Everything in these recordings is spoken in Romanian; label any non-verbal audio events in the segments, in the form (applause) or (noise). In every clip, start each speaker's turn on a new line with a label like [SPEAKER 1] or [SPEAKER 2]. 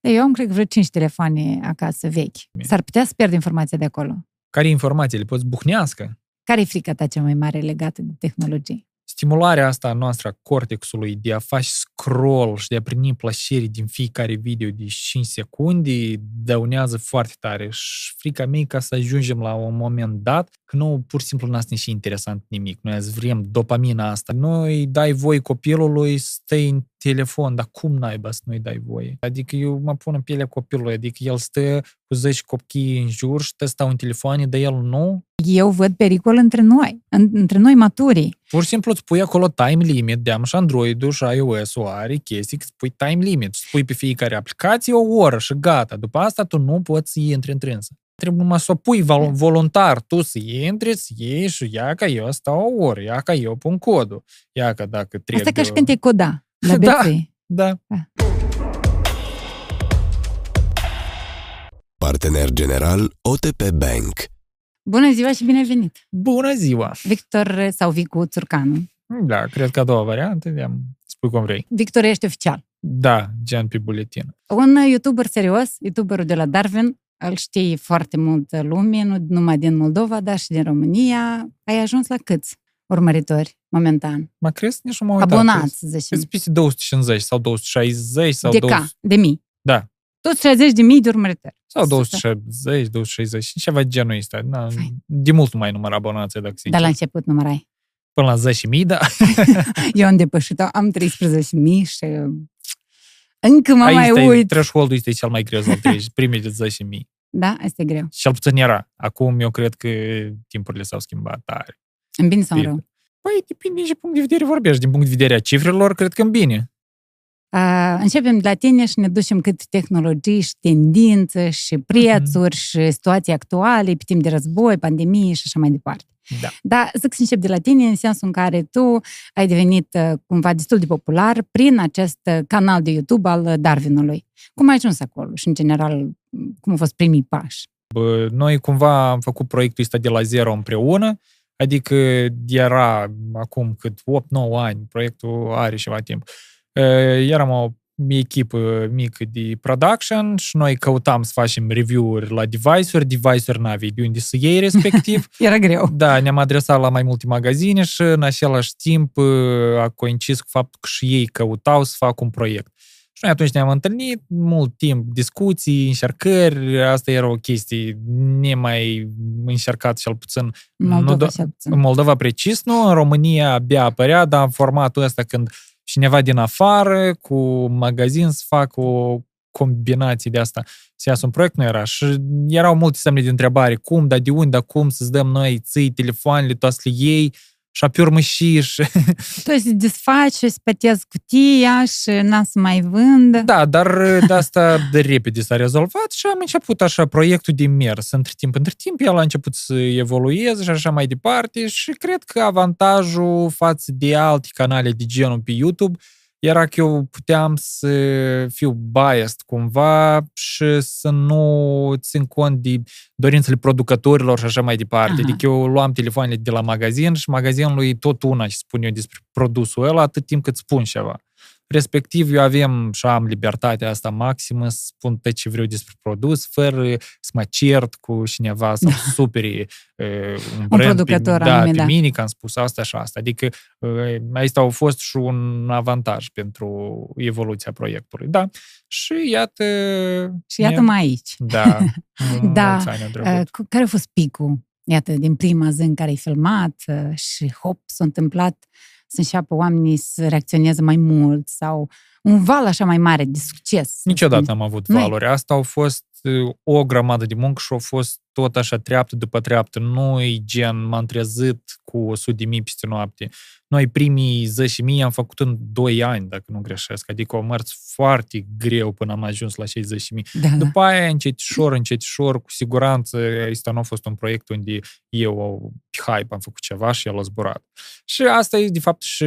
[SPEAKER 1] Eu am, cred că vreo 5 telefoane acasă vechi. S-ar putea să pierd informația de acolo.
[SPEAKER 2] Care informații le poți buhnească?
[SPEAKER 1] Care e frica ta cea mai mare legată de tehnologie?
[SPEAKER 2] Stimularea asta noastră a cortexului de a face scroll și de a primi plăcere din fiecare video de 5 secunde dăunează foarte tare și frica mea e ca să ajungem la un moment dat că nu pur și simplu n-a și interesant nimic. Noi azi vrem dopamina asta. Noi dai voi copilului să stai în telefon, dar cum naiba să nu-i dai voie? Adică eu mă pun în pielea copilului, adică el stă cu 10 copii în jur și stau în telefon, dar el nu.
[SPEAKER 1] Eu văd pericol între noi, între noi maturii.
[SPEAKER 2] Pur și simplu îți pui acolo time limit, de și Android-ul și iOS-ul are chestii, îți pui time limit, îți pui pe fiecare aplicație o oră și gata. După asta tu nu poți să intri întrânsă. Trebuie numai să o pui voluntar, tu să intri, să iei și ia ca eu stau o oră, ia ca eu pun codul, ia ca dacă trebuie...
[SPEAKER 1] Asta ca și când te coda. La (laughs)
[SPEAKER 2] da, da. Ah.
[SPEAKER 3] Partener general OTP Bank.
[SPEAKER 1] Bună ziua și bine venit!
[SPEAKER 2] Bună ziua!
[SPEAKER 1] Victor sau Vicu Țurcanu.
[SPEAKER 2] Da, cred că a doua variantă, am spui cum vrei.
[SPEAKER 1] Victor ești oficial.
[SPEAKER 2] Da, gen pe buletin.
[SPEAKER 1] Un youtuber serios, youtuberul de la Darwin, îl știe foarte multă lume, nu numai din Moldova, dar și din România. Ai ajuns la câți urmăritori momentan?
[SPEAKER 2] Mă crezi? Nici nu m-am
[SPEAKER 1] Abonați, să zicem.
[SPEAKER 2] Îți peste 250 sau 260 sau...
[SPEAKER 1] De
[SPEAKER 2] 200...
[SPEAKER 1] ca, de mii.
[SPEAKER 2] Da.
[SPEAKER 1] 260 de mii de urmăritori.
[SPEAKER 2] Sau 260, 260, ceva genul ăsta. Na, de mult nu mai număr abonații, dacă
[SPEAKER 1] Dar la început numărai?
[SPEAKER 2] Până la 10.000, da. (laughs)
[SPEAKER 1] Eu am depășit-o, am 13.000 și încă mă
[SPEAKER 2] Aici
[SPEAKER 1] mai
[SPEAKER 2] stai,
[SPEAKER 1] uit.
[SPEAKER 2] Threshold-ul este cel mai greu, (laughs) primii de 10.000.
[SPEAKER 1] Da, este greu.
[SPEAKER 2] Și cel puțin era. Acum eu cred că timpurile s-au schimbat tare.
[SPEAKER 1] În bine sau în rău?
[SPEAKER 2] Păi, depinde ce punct de vedere vorbești. Din punct de vedere a cifrelor, cred că în bine.
[SPEAKER 1] Uh, începem de la tine și ne ducem cât tehnologii și tendințe și prețuri uh-huh. și situații actuale pe timp de război, pandemie și așa mai departe.
[SPEAKER 2] Da.
[SPEAKER 1] Dar zic să încep de la tine în sensul în care tu ai devenit uh, cumva destul de popular prin acest uh, canal de YouTube al Darwinului. Cum ai ajuns acolo și, în general, cum au fost primii pași?
[SPEAKER 2] Bă, noi cumva am făcut proiectul ăsta de la zero împreună, adică era acum cât 8-9 ani, proiectul are ceva timp. Eram o echipă mică de production și noi căutam să facem review-uri la device-uri, device-uri n-aveai de unde să iei respectiv. (laughs)
[SPEAKER 1] Era greu.
[SPEAKER 2] Da, ne-am adresat la mai multe magazine și în același timp a coincis cu faptul că și ei căutau să facă un proiect. Și noi atunci ne-am întâlnit, mult timp, discuții, încercări, asta era o chestie nemai încercat cel puțin.
[SPEAKER 1] Moldova, nu, cel puțin.
[SPEAKER 2] În Moldova precis, nu, în România abia apărea, dar în formatul ăsta când cineva din afară, cu magazin, să facă o combinație de asta, să iasă un proiect, nu era. Și erau multe semne de întrebare, cum, dar de unde, dar cum, să-ți dăm noi ții telefoanele, toate le iei, și pe urmă și... și...
[SPEAKER 1] Tu să desfaci, să pătezi cutia și n să mai vând.
[SPEAKER 2] Da, dar de asta de repede s-a rezolvat și am început așa proiectul de mers. Între timp, între timp, el a început să evolueze și așa mai departe și cred că avantajul față de alte canale de genul pe YouTube era că eu puteam să fiu biased cumva și să nu țin cont de dorințele producătorilor și așa mai departe. Aha. Adică eu luam telefoanele de la magazin și magazinul e tot una ce spun eu despre produsul ăla atât timp cât spun ceva. Respectiv, eu avem și am libertatea asta maximă să spun tot ce vreau despre produs, fără să mă cert cu cineva sau să superi (laughs)
[SPEAKER 1] un, un producător
[SPEAKER 2] pe, da,
[SPEAKER 1] anume,
[SPEAKER 2] pe
[SPEAKER 1] da.
[SPEAKER 2] mine că am spus asta și asta. Adică asta a fost și un avantaj pentru evoluția proiectului. Da. Și iată...
[SPEAKER 1] Și iată mai aici.
[SPEAKER 2] Da. (laughs)
[SPEAKER 1] da. Care a fost picul? Iată, din prima zi în care ai filmat și hop, s-a întâmplat să înceapă oamenii să reacționeze mai mult sau un val așa mai mare de succes.
[SPEAKER 2] Niciodată am avut valuri. Asta au fost o grămadă de muncă și au fost tot așa treaptă după treaptă. Nu e gen, m-am trezit cu 100 de mii peste noapte. Noi primii 10 mii am făcut în 2 ani, dacă nu greșesc. Adică o mers foarte greu până am ajuns la cei 10 mii.
[SPEAKER 1] Da,
[SPEAKER 2] după aia, încetișor, încetișor, cu siguranță, ăsta nu a fost un proiect unde eu, pe hype, am făcut ceva și el a zburat. Și asta e, de fapt, și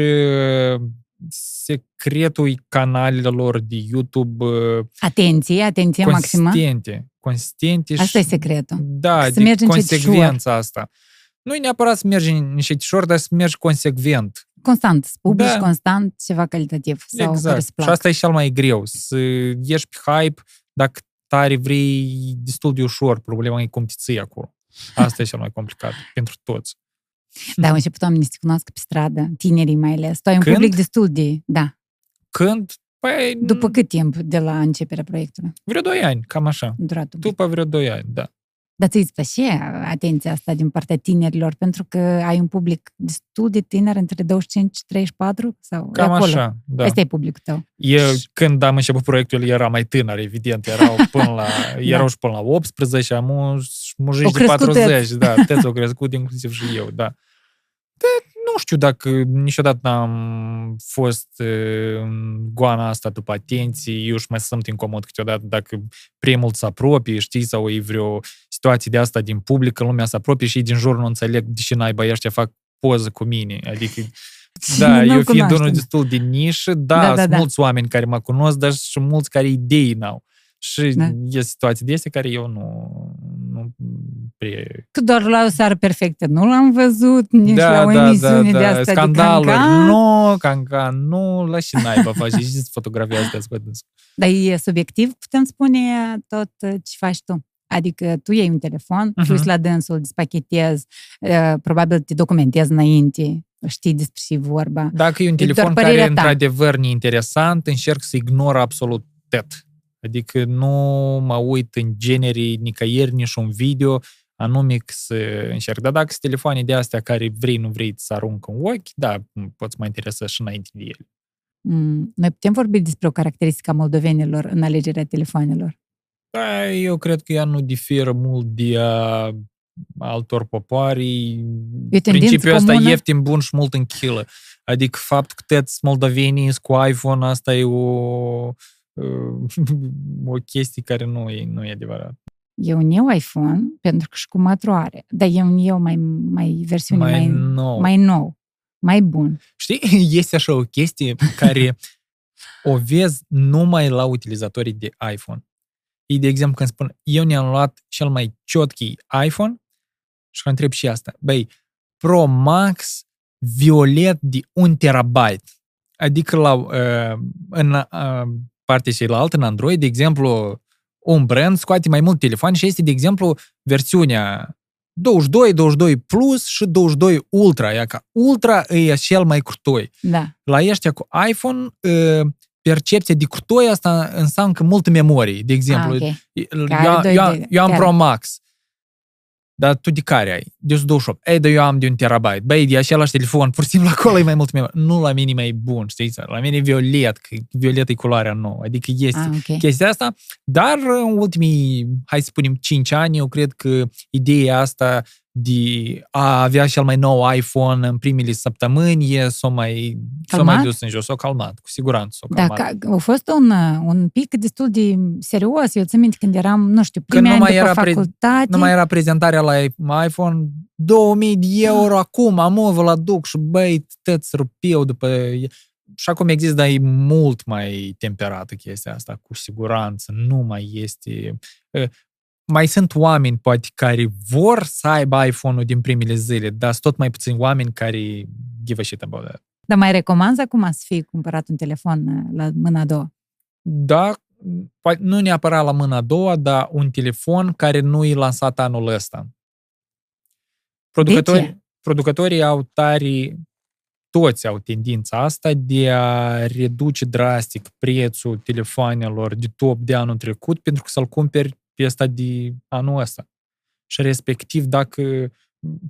[SPEAKER 2] secretul canalelor de YouTube.
[SPEAKER 1] Atenție, atenție
[SPEAKER 2] consistente,
[SPEAKER 1] maximă.
[SPEAKER 2] Consistente.
[SPEAKER 1] Asta e secretul.
[SPEAKER 2] Da, să de consecvența asta. Nu e neapărat să mergi încetișor, dar să mergi consecvent.
[SPEAKER 1] Constant, să publici da. constant ceva calitativ. Sau
[SPEAKER 2] exact.
[SPEAKER 1] Și
[SPEAKER 2] asta e cel mai greu. Să ieși pe hype, Dacă tare vrei, destul de ușor, problema e cum te ții acolo. Asta e cel mai complicat pentru toți.
[SPEAKER 1] Da, au început oamenii să te cunoască pe stradă, tinerii mai ales. Tu ai un
[SPEAKER 2] Când?
[SPEAKER 1] public destul de... Da.
[SPEAKER 2] Când? Păi,
[SPEAKER 1] După cât timp de la începerea proiectului?
[SPEAKER 2] vreo 2 ani, cam așa.
[SPEAKER 1] Durat un pic.
[SPEAKER 2] După vreo 2 ani, da.
[SPEAKER 1] Dar ți-ți place atenția asta din partea tinerilor, pentru că ai un public destul de tiner, între 25 și 34? Sau e
[SPEAKER 2] Cam
[SPEAKER 1] acolo?
[SPEAKER 2] așa, da.
[SPEAKER 1] Ăsta e publicul tău.
[SPEAKER 2] Eu, când am început proiectul, era mai tânăr, evident. Erau (laughs) până la, erau și până la 18, am mujici
[SPEAKER 1] Au
[SPEAKER 2] de
[SPEAKER 1] crescut
[SPEAKER 2] 40. Da, teți au crescut, inclusiv și eu, da. De, nu știu dacă niciodată n-am fost uh, în goana asta după atenție, eu și mai simt incomod câteodată dacă prea mult se apropie, știi, sau e vreo situație de asta din public, că lumea se apropie și ei din jur nu înțeleg de ce naiba ăștia fac poză cu mine. Adică (laughs) da,
[SPEAKER 1] Nu
[SPEAKER 2] eu fiind
[SPEAKER 1] cunoaștem.
[SPEAKER 2] unul destul de nișă, da,
[SPEAKER 1] Da,
[SPEAKER 2] da,
[SPEAKER 1] da,
[SPEAKER 2] sunt
[SPEAKER 1] da.
[SPEAKER 2] mulți oameni care mă cunosc, dar și mulți care idei n-au. Și
[SPEAKER 1] Da.
[SPEAKER 2] da. e situații de astea care eu nu, nu prea...
[SPEAKER 1] Tu doar la o seară perfectă nu l-am văzut, nici la o emisiune de asta
[SPEAKER 2] Scandaluri,
[SPEAKER 1] de cancan.
[SPEAKER 2] nu, cancan, nu, la și naiba faci, și (laughs) să fotografiază cu dânsul.
[SPEAKER 1] Dar e subiectiv, putem spune, tot uh, ce faci tu. Adică tu iei un telefon, uh-huh.
[SPEAKER 2] Mhm.
[SPEAKER 1] te uiți la dânsul, despachetezi, uh, probabil te documentezi înainte, știi despre ce e vorba.
[SPEAKER 2] Dacă e un
[SPEAKER 1] Deci doar
[SPEAKER 2] telefon care
[SPEAKER 1] părerea
[SPEAKER 2] e
[SPEAKER 1] ta.
[SPEAKER 2] într-adevăr neinteresant, încerc să ignor absolut tot. Adică nu mă uit în genere nicăieri, nici un video, anume că să încerc. Dar dacă sunt telefoane de astea care vrei, nu vrei să aruncă în ochi, da, poți mă interesa și înainte de ele.
[SPEAKER 1] Mm, Noi putem vorbi despre o caracteristică a moldovenilor în alegerea telefonelor.
[SPEAKER 2] Da, eu cred că ea nu diferă mult de a altor popoare.
[SPEAKER 1] tendință
[SPEAKER 2] Principiul ăsta
[SPEAKER 1] comună?
[SPEAKER 2] ieftin, bun și mult în chilă. Adică faptul că toți moldovenii sunt cu iPhone, asta e o, (laughs) o chestie care nu e, nu e adevărat.
[SPEAKER 1] E un eu iPhone, pentru că și cu matru are, dar e un eu mai, mai versiune mai,
[SPEAKER 2] Mai
[SPEAKER 1] mai,
[SPEAKER 2] nou.
[SPEAKER 1] mai nou, mai bun.
[SPEAKER 2] Știi, (laughs) este așa o chestie care (laughs) o vezi numai la utilizatorii de iPhone. Ei, de exemplu, când spun, eu ne-am luat cel mai ciotchi iPhone și că întreb și asta, băi, Pro Max violet de 1 terabyte. Adică la, uh, în uh, partea cealaltă, în Android, de exemplu, un brand scoate mai mult telefon și este, de exemplu, versiunea 22, 22 Plus și 22 Ultra. Ia ca Ultra e cel mai crutoi.
[SPEAKER 1] Da.
[SPEAKER 2] La ăștia cu iPhone, uh, percepția de crutoi asta înseamnă că multă memorie. De exemplu,
[SPEAKER 1] ah, ok.
[SPEAKER 2] eu,
[SPEAKER 1] Care
[SPEAKER 2] eu,
[SPEAKER 1] doi
[SPEAKER 2] eu,
[SPEAKER 1] de-
[SPEAKER 2] eu am
[SPEAKER 1] chiar.
[SPEAKER 2] Pro Max. Dar tu de care ai? De 128. Ei, dar eu am de un terabyte. Băi, de același telefon, pur și simplu acolo e mai mult memorie. Nu la mine e mai bun, știi? La mine e violet, că violet e culoarea nouă. Adică este
[SPEAKER 1] Ah, ok.
[SPEAKER 2] chestia asta, dar în ultimii, hai să spunem, 5 ani, eu cred că ideea asta de a avea cel mai nou iPhone în primele săptămâni e s-o mai, s-o mai
[SPEAKER 1] Calmat?
[SPEAKER 2] dus în jos, s-o calmat, cu siguranță s-o
[SPEAKER 1] Da,
[SPEAKER 2] calmat.
[SPEAKER 1] ca, a fost un, uh, un pic destul de serios. Eu țin minte când eram, nu știu,
[SPEAKER 2] Când
[SPEAKER 1] primii
[SPEAKER 2] nu
[SPEAKER 1] ani
[SPEAKER 2] mai
[SPEAKER 1] după
[SPEAKER 2] era pre-
[SPEAKER 1] facultate.
[SPEAKER 2] Nu mai era prezentarea la iPhone, 2000 de euro acum, am vă la duc și băi, tăți rupiu după... Și acum există, dar e mult mai temperată chestia asta, cu siguranță, nu mai este... eh, Mai sunt oameni, poate, care vor să aibă iPhone-ul din primele zile, dar sunt tot mai puțini oameni care give a shit about that.
[SPEAKER 1] Dar mai recomanzi acum să fii cumpărat un telefon uh, la mâna a doua?
[SPEAKER 2] Da, poate nu neapărat la mâna a doua, dar un telefon care nu e lansat anul ăsta. Producătorii, producătorii au tari, toți au tendința asta de a reduce drastic prețul telefonelor de top de anul trecut pentru că să-l cumperi pe ăsta de anul ăsta. Și respectiv, dacă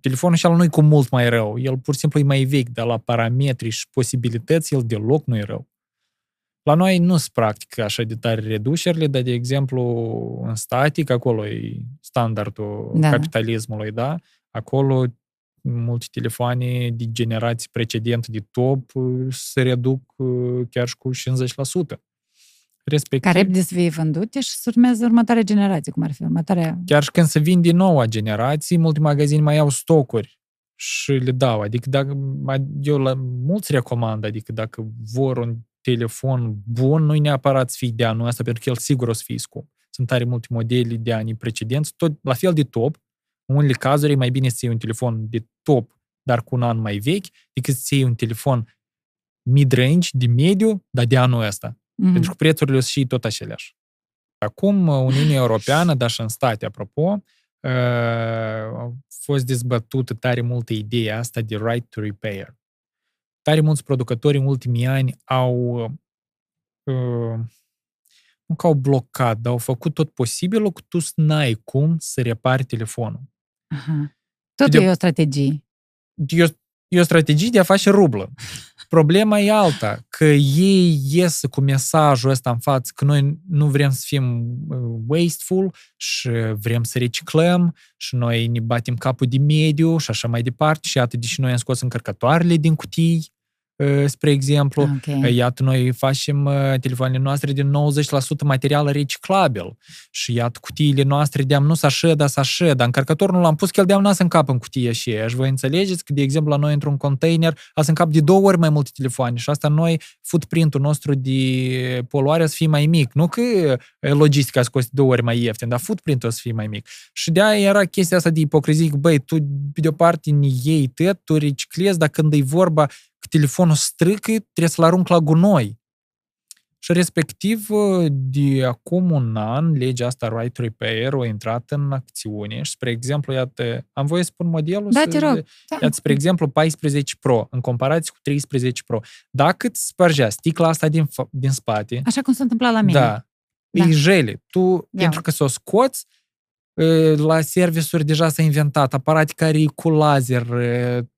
[SPEAKER 2] telefonul ăsta nu e cu mult mai rău, el pur și simplu e mai vechi, dar la parametri și posibilități, el deloc nu e rău. La noi nu sunt practic așa de tare reducerile, dar, de exemplu, în static, acolo e standardul
[SPEAKER 1] Da.
[SPEAKER 2] da. capitalismului, da? Acolo multe telefoane de generații precedentă de top uh, se reduc uh, chiar și cu 50%. Respectiv,
[SPEAKER 1] Ca repede să fie vândute și să urmează următoarea generație, cum ar fi următoarea...
[SPEAKER 2] chiar și când se vinde noua generație, multe magazine mai au stocuri și le dau. Adică dacă, eu la mulți recomand, adică dacă vor un telefon bun, nu-i neapărat să fie de anul ăsta, pentru că el sigur o să fie scump. Sunt tare multe modele de anii precedenți, tot la fel de top. În unele cazuri e mai bine să iei un telefon de top, dar cu un an mai vechi, decât să iei un telefon mid-range, de mediu, dar de anul ăsta.
[SPEAKER 1] Mhm.
[SPEAKER 2] Pentru că prețurile o să fie tot aceleași. Acum, Uniunea Europeană, dar și în state, apropo, a fost dezbătută tare multă ideea asta de right to repair. Tare mulți producători în ultimii ani au nu că au blocat, dar au făcut tot posibilul că tu n-ai cum să repari telefonul.
[SPEAKER 1] Aha. Tot de, e o strategie.
[SPEAKER 2] E o, e o strategie de a face rublă. Problema e alta, că ei ies cu mesajul ăsta în față că noi nu vrem să fim uh, wasteful și vrem să reciclăm și noi ne batem capul de mediu și așa mai departe și atât deși noi am scos încărcătoarele din cutii Ă, spre exemplu. Okay. Iată, noi facem ă, telefoanele noastre din 90% material reciclabil și iată, cutiile noastre de-am nu să dar să dar încărcătorul nu l-am pus, că el de-am să încap în cutie și Și voi înțelegeți că, de exemplu, la noi într-un container a să încap de două ori mai multe telefoane și asta noi, footprint-ul nostru de poluare să fie mai mic. Nu că logistica să coste două ori mai ieftin, dar footprint-ul să fie mai mic. Și de aia era chestia asta de ipocrizie, că, băi, tu, pe de-o parte, iei tăt, tu reciclezi, dar când e vorba că telefonul strică, trebuie să-l arunc la gunoi. Și respectiv, de acum un an, legea asta Right to Repair a intrat în acțiune și, spre exemplu, iată, am voie să spun modelul?
[SPEAKER 1] Da, te rog. Da.
[SPEAKER 2] Iată, spre exemplu, 14 Pro, în comparație cu 13 Pro. Dacă îți spărgea sticla asta din, din spate...
[SPEAKER 1] Așa cum s-a întâmplat la mine.
[SPEAKER 2] Da. da. E jele. Tu, Iau. pentru că să o scoți, la servisuri deja s-a inventat aparate care cu laser,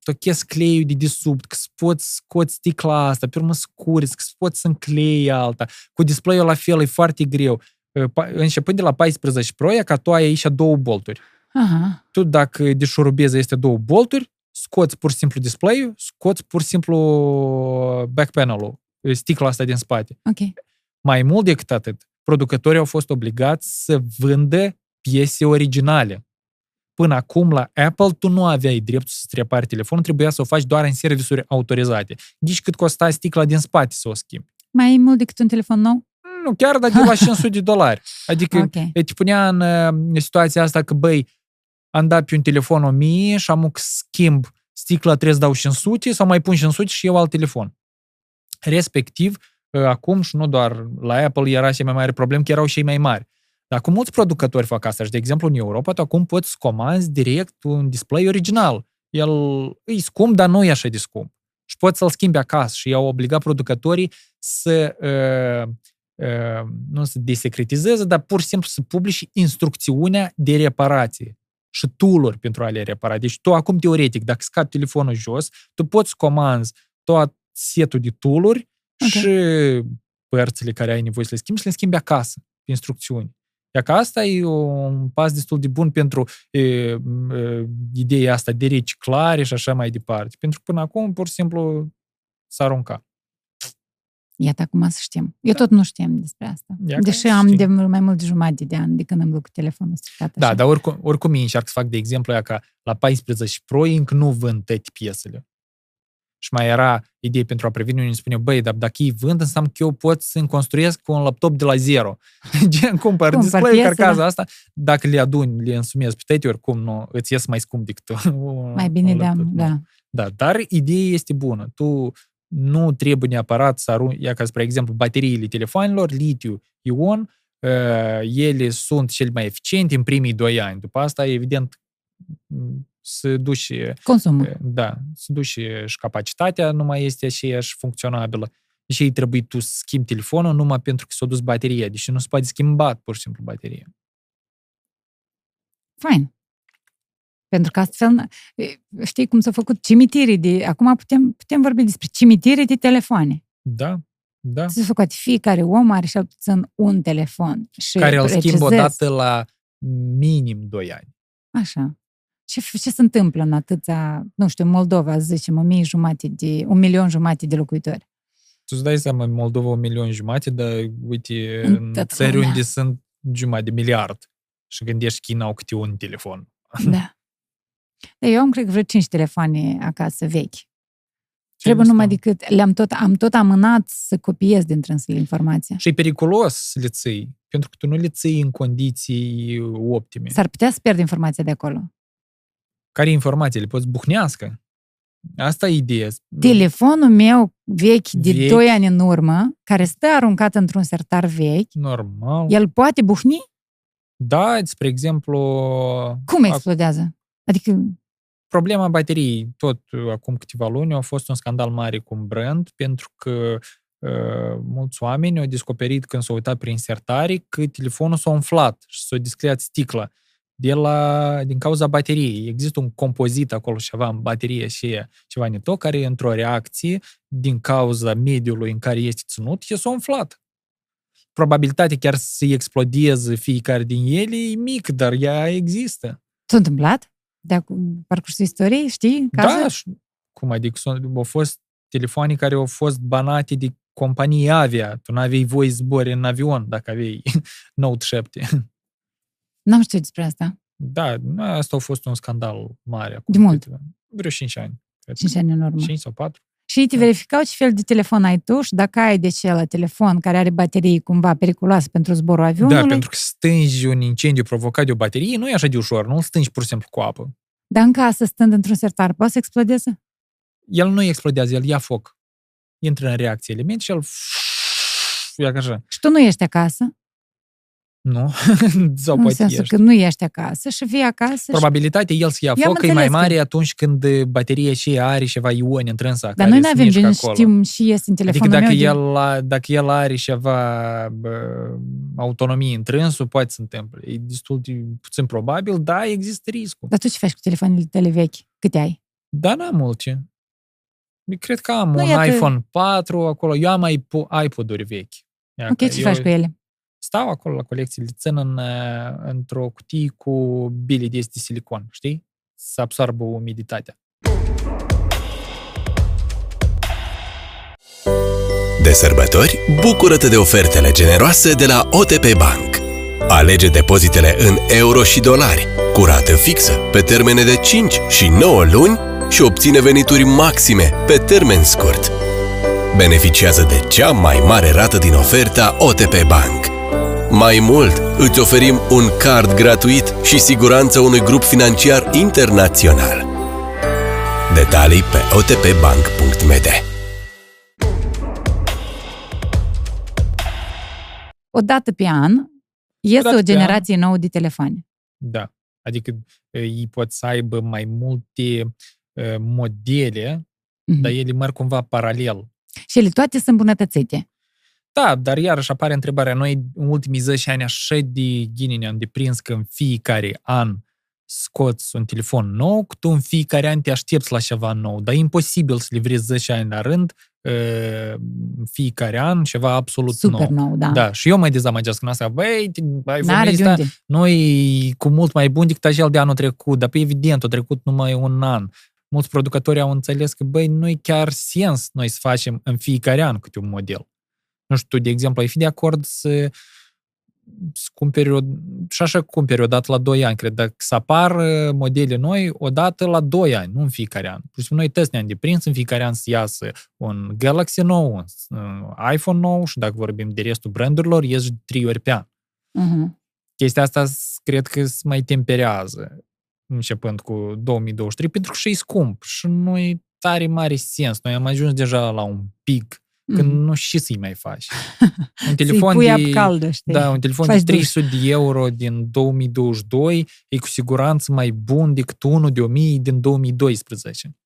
[SPEAKER 2] tochesc cleiul de desubt, că poți scoți sticla asta, pe urmă scurți, că poți înclei alta. Cu display-ul la fel e foarte greu. Începând de la 14 Pro, e ca tu ai aici două bolturi.
[SPEAKER 1] Aha.
[SPEAKER 2] Tu dacă de șurubeză este două bolturi, scoți pur și simplu display-ul, scoți pur și simplu back panel-ul, sticla asta din spate.
[SPEAKER 1] Okay.
[SPEAKER 2] Mai mult decât atât, producătorii au fost obligați să vândă piese originale. Până acum, la Apple, tu nu aveai dreptul să-ți repari telefonul, trebuia să o faci doar în servisuri autorizate. Deci cât costa sticla din spate să o schimbi.
[SPEAKER 1] Mai mult decât un telefon nou?
[SPEAKER 2] Nu, chiar dar de la 500 de dolari. Adică (laughs) okay. te punea în, în situația asta că, băi, am dat pe un telefon 1000 și am schimb sticla trebuie să dau 500 sau mai pun 500 și eu alt telefon. Respectiv, acum și nu doar la Apple era și mai mare problem, că erau și mai mari. Dar acum mulți producători fac asta și, de exemplu, în Europa, tu acum poți comanzi direct un display original. El e scump, dar nu e așa de scump. Și poți să-l schimbi acasă și i-au obligat producătorii să uh, uh, nu să desecretizeze, dar pur și simplu să publice instrucțiunea de reparație și tool pentru a le repara. Deci tu acum, teoretic, dacă scapi telefonul jos, tu poți comanzi tot setul de tool okay. și părțile care ai nevoie să le schimbi și le schimbi acasă, pe instrucțiuni. Iar că asta e un pas destul de bun pentru e, e, ideea asta de reciclare și așa mai departe. Pentru că până acum, pur și simplu, s-a aruncat.
[SPEAKER 1] Iată acum să știm. Eu da. tot nu știam despre asta. Ia Deși am știm. de mai mult de jumătate de ani de când am lucrat cu telefonul stricat.
[SPEAKER 2] Da, dar oricum, oricum ei încearcă să fac, de exemplu, aia ca la 14 Pro încă nu vând toate piesele. Și mai era idee pentru a preveni, unii spune, băi, dar dacă ei vând, înseamnă că eu pot să-mi construiesc cu un laptop de la zero. (laughs) Gen, cumpăr display carcaza da. asta, dacă le aduni, le însumezi pe tăi, oricum nu, îți ies mai scump decât
[SPEAKER 1] Mai bine de da.
[SPEAKER 2] Da, dar ideea este bună. Tu nu trebuie neapărat să arunci, ia ca spre exemplu, bateriile telefonilor, litiu-ion, uh, ele sunt cel mai eficiente în primii doi ani. După asta, evident, să duci...
[SPEAKER 1] Consumul.
[SPEAKER 2] Da, să duci și capacitatea nu mai este aceeași funcționabilă. Deci ei trebuie tu să schimbi telefonul numai pentru că s-a dus bateria. Deci nu se poate schimba pur și simplu bateria.
[SPEAKER 1] Fain. Pentru că astfel, știi cum s-au făcut cimitirii de... Acum putem, putem vorbi despre cimitirii de telefoane.
[SPEAKER 2] Da, da.
[SPEAKER 1] S-a făcut fiecare om are și puțin un telefon. Și
[SPEAKER 2] care îl schimbă odată la minim 2 ani.
[SPEAKER 1] Așa. Ce, ce se întâmplă în atâția, nu știu, Moldova, zicem, o mie jumate de, un milion jumate de locuitori?
[SPEAKER 2] Tu îți dai seama, în Moldova un milion jumate, dar uite, în, în țări unde sunt jumătate de miliard și gândești că ei n-au câte un telefon. (laughs)
[SPEAKER 1] Da. Eu am, cred, vreo cinci telefoane acasă vechi. Ce Trebuie numai decât, le-am tot, am tot amânat să copiez din trânsele informația.
[SPEAKER 2] Și e periculos să le ții, pentru că tu nu le ții în condiții optime.
[SPEAKER 1] S-ar putea să pierd informația de acolo.
[SPEAKER 2] Care informații? Le poți buhnească. Asta e ideea.
[SPEAKER 1] Telefonul meu vechi de
[SPEAKER 2] Vechi.
[SPEAKER 1] 2 ani în urmă, care stă aruncat într-un sertar vechi,
[SPEAKER 2] Normal.
[SPEAKER 1] el poate buhni?
[SPEAKER 2] Da, spre exemplu,
[SPEAKER 1] Cum
[SPEAKER 2] Ac-
[SPEAKER 1] explodează? Adică,
[SPEAKER 2] problema bateriei, tot uh, acum câteva luni, a fost un scandal mare cu un brand, pentru că uh, mulți oameni au descoperit când s-au uitat prin sertare că telefonul s-a umflat și s-a descreat sticla de la, din cauza bateriei. Există un compozit acolo ceva în baterie și ceva ne tot, care într-o reacție din cauza mediului în care este ținut, e s-a umflat. Probabilitatea chiar să explodeze fiecare din ele e mic, dar ea există.
[SPEAKER 1] s-a întâmplat? De acum, parcursul istoriei, știi? Cazul?
[SPEAKER 2] Da, și- cum adică sunt- au fost telefoane care au fost banate de companii avia. Tu n-aveai voie să zbori în avion dacă aveai (laughs) Note 7.
[SPEAKER 1] N-am știut despre asta.
[SPEAKER 2] Da, asta a fost un scandal mare. Acum
[SPEAKER 1] De mult?
[SPEAKER 2] câteva- Vreo 5 ani. Cred.
[SPEAKER 1] 5 ani în urmă.
[SPEAKER 2] 5 sau 4.
[SPEAKER 1] Și ei te verificau ce fel de telefon ai tu și dacă ai de ce la telefon care are baterii cumva periculoase pentru zborul avionului,
[SPEAKER 2] Da, pentru că stângi un incendiu provocat de o baterie, nu e așa de ușor, nu îl stângi pur și simplu cu apă.
[SPEAKER 1] dar în casă stând într-un sertar, poate să explodeze?
[SPEAKER 2] El nu explodează, el ia foc. Intră în reacție element și el (sniffs) ia ca așa.
[SPEAKER 1] Și tu nu ești acasă,
[SPEAKER 2] Nu? (laughs) sau
[SPEAKER 1] în
[SPEAKER 2] poate
[SPEAKER 1] sensul
[SPEAKER 2] ești.
[SPEAKER 1] că nu ești acasă și vii acasă și...
[SPEAKER 2] Probabilitatea el să ia
[SPEAKER 1] Eu am
[SPEAKER 2] foc e mai
[SPEAKER 1] înțeles că-
[SPEAKER 2] mare atunci când bateria și are ceva ioni întrânsa
[SPEAKER 1] Dar
[SPEAKER 2] care
[SPEAKER 1] noi nu
[SPEAKER 2] se
[SPEAKER 1] avem
[SPEAKER 2] mișcă
[SPEAKER 1] gen,
[SPEAKER 2] acolo.
[SPEAKER 1] știm și este în
[SPEAKER 2] Adică
[SPEAKER 1] telefonul
[SPEAKER 2] dacă
[SPEAKER 1] meu.
[SPEAKER 2] el, la- dacă el are ceva bă, autonomie întrânsul, poate să întâmple. E destul de puțin probabil, da, există riscul.
[SPEAKER 1] Dar tu ce faci cu telefoanele tale vechi? Câte ai?
[SPEAKER 2] Dar n-am multe. Eu cred că am
[SPEAKER 1] Nu,
[SPEAKER 2] un
[SPEAKER 1] iată-
[SPEAKER 2] iPhone 4 acolo. Eu am iPo- iPod-uri vechi. Ia
[SPEAKER 1] Ok,
[SPEAKER 2] că
[SPEAKER 1] ce
[SPEAKER 2] eu
[SPEAKER 1] faci cu ele?
[SPEAKER 2] Stau acolo la colecție, le țin în, uh, într-o cutie cu bile de de silicon, știi? Să absorbă umiditatea.
[SPEAKER 3] De sărbători, bucură-te de ofertele generoase de la OTP Bank. Alege depozitele în euro și dolari, cu rată fixă, pe termene de 5 și 9 luni și obține venituri maxime pe termen scurt. Beneficiază de cea mai mare rată din oferta OTP Bank. Mai mult, îți oferim un card gratuit și siguranță unui grup financiar internațional. Detalii pe otpbank.md
[SPEAKER 1] O dată pe an iese
[SPEAKER 2] dată
[SPEAKER 1] o
[SPEAKER 2] pe
[SPEAKER 1] generație nouă de telefoane.
[SPEAKER 2] Da. Adică uh, ei pot să aibă mai multe uh, modele,
[SPEAKER 1] Mhm.
[SPEAKER 2] dar ele merg cumva paralel.
[SPEAKER 1] Și ele toate sunt îmbunătățite.
[SPEAKER 2] Da, dar iarăși apare întrebarea. Noi în ultimii 10 ani așa de ghini ne-am deprins că în fiecare an scoți un telefon nou, că tu în fiecare an te aștepți la ceva nou, dar e imposibil să livrezi 10 ani la rând, uh, în fiecare an ceva absolut
[SPEAKER 1] Super
[SPEAKER 2] nou.
[SPEAKER 1] nou, da.
[SPEAKER 2] Da, și eu mă dezamăgesc în asta. Băi,
[SPEAKER 1] N-are
[SPEAKER 2] iPhone-ul
[SPEAKER 1] de
[SPEAKER 2] ăsta
[SPEAKER 1] unde.
[SPEAKER 2] noi cu mult mai bun decât acel de anul trecut, dar pe evident a trecut numai un an. Mulți producători au înțeles că, băi, nu-i chiar sens noi să facem în fiecare an câte un model. Nu știu, tu, de exemplu, ai fi de acord să, să cumperi o, și așa cumperi o dată la 2 ani, cred, dacă să apară modele noi o dată la 2 ani, nu în fiecare an. Pur și simplu, noi tăți ne-am deprins în fiecare an să iasă un Galaxy nou, un uh, iPhone nou și dacă vorbim de restul brandurilor, ies 3 ori pe an
[SPEAKER 1] Mhm.
[SPEAKER 2] chestia asta s- cred că se mai temperează începând cu 2023, pentru că și e scump și nu e tare mare sens. Noi am ajuns deja la un pic când
[SPEAKER 1] Mhm.
[SPEAKER 2] nu știi să-i mai faci. (laughs) Un
[SPEAKER 1] Să-i
[SPEAKER 2] telefon
[SPEAKER 1] pui
[SPEAKER 2] de,
[SPEAKER 1] apă caldă, știi?
[SPEAKER 2] da, un telefon
[SPEAKER 1] Faci
[SPEAKER 2] de
[SPEAKER 1] duș.
[SPEAKER 2] 300 de euro din 2022 e cu siguranță mai bun decât unul de 1000 din 2012.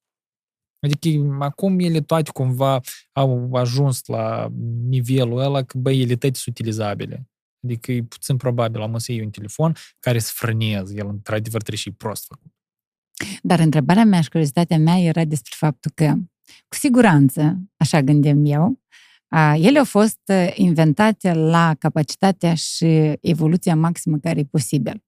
[SPEAKER 2] Adică acum ele toate cumva au ajuns la nivelul ăla că, băi, ele toate sunt utilizabile. Adică e puțin probabil am să iei un telefon care să frâneze. El, într-adevăr, trebuie și prost făcut.
[SPEAKER 1] Dar întrebarea mea și curiozitatea mea era despre faptul că, cu siguranță, așa gândim eu, a, ele au fost uh, inventate la capacitatea și evoluția maximă care e posibil.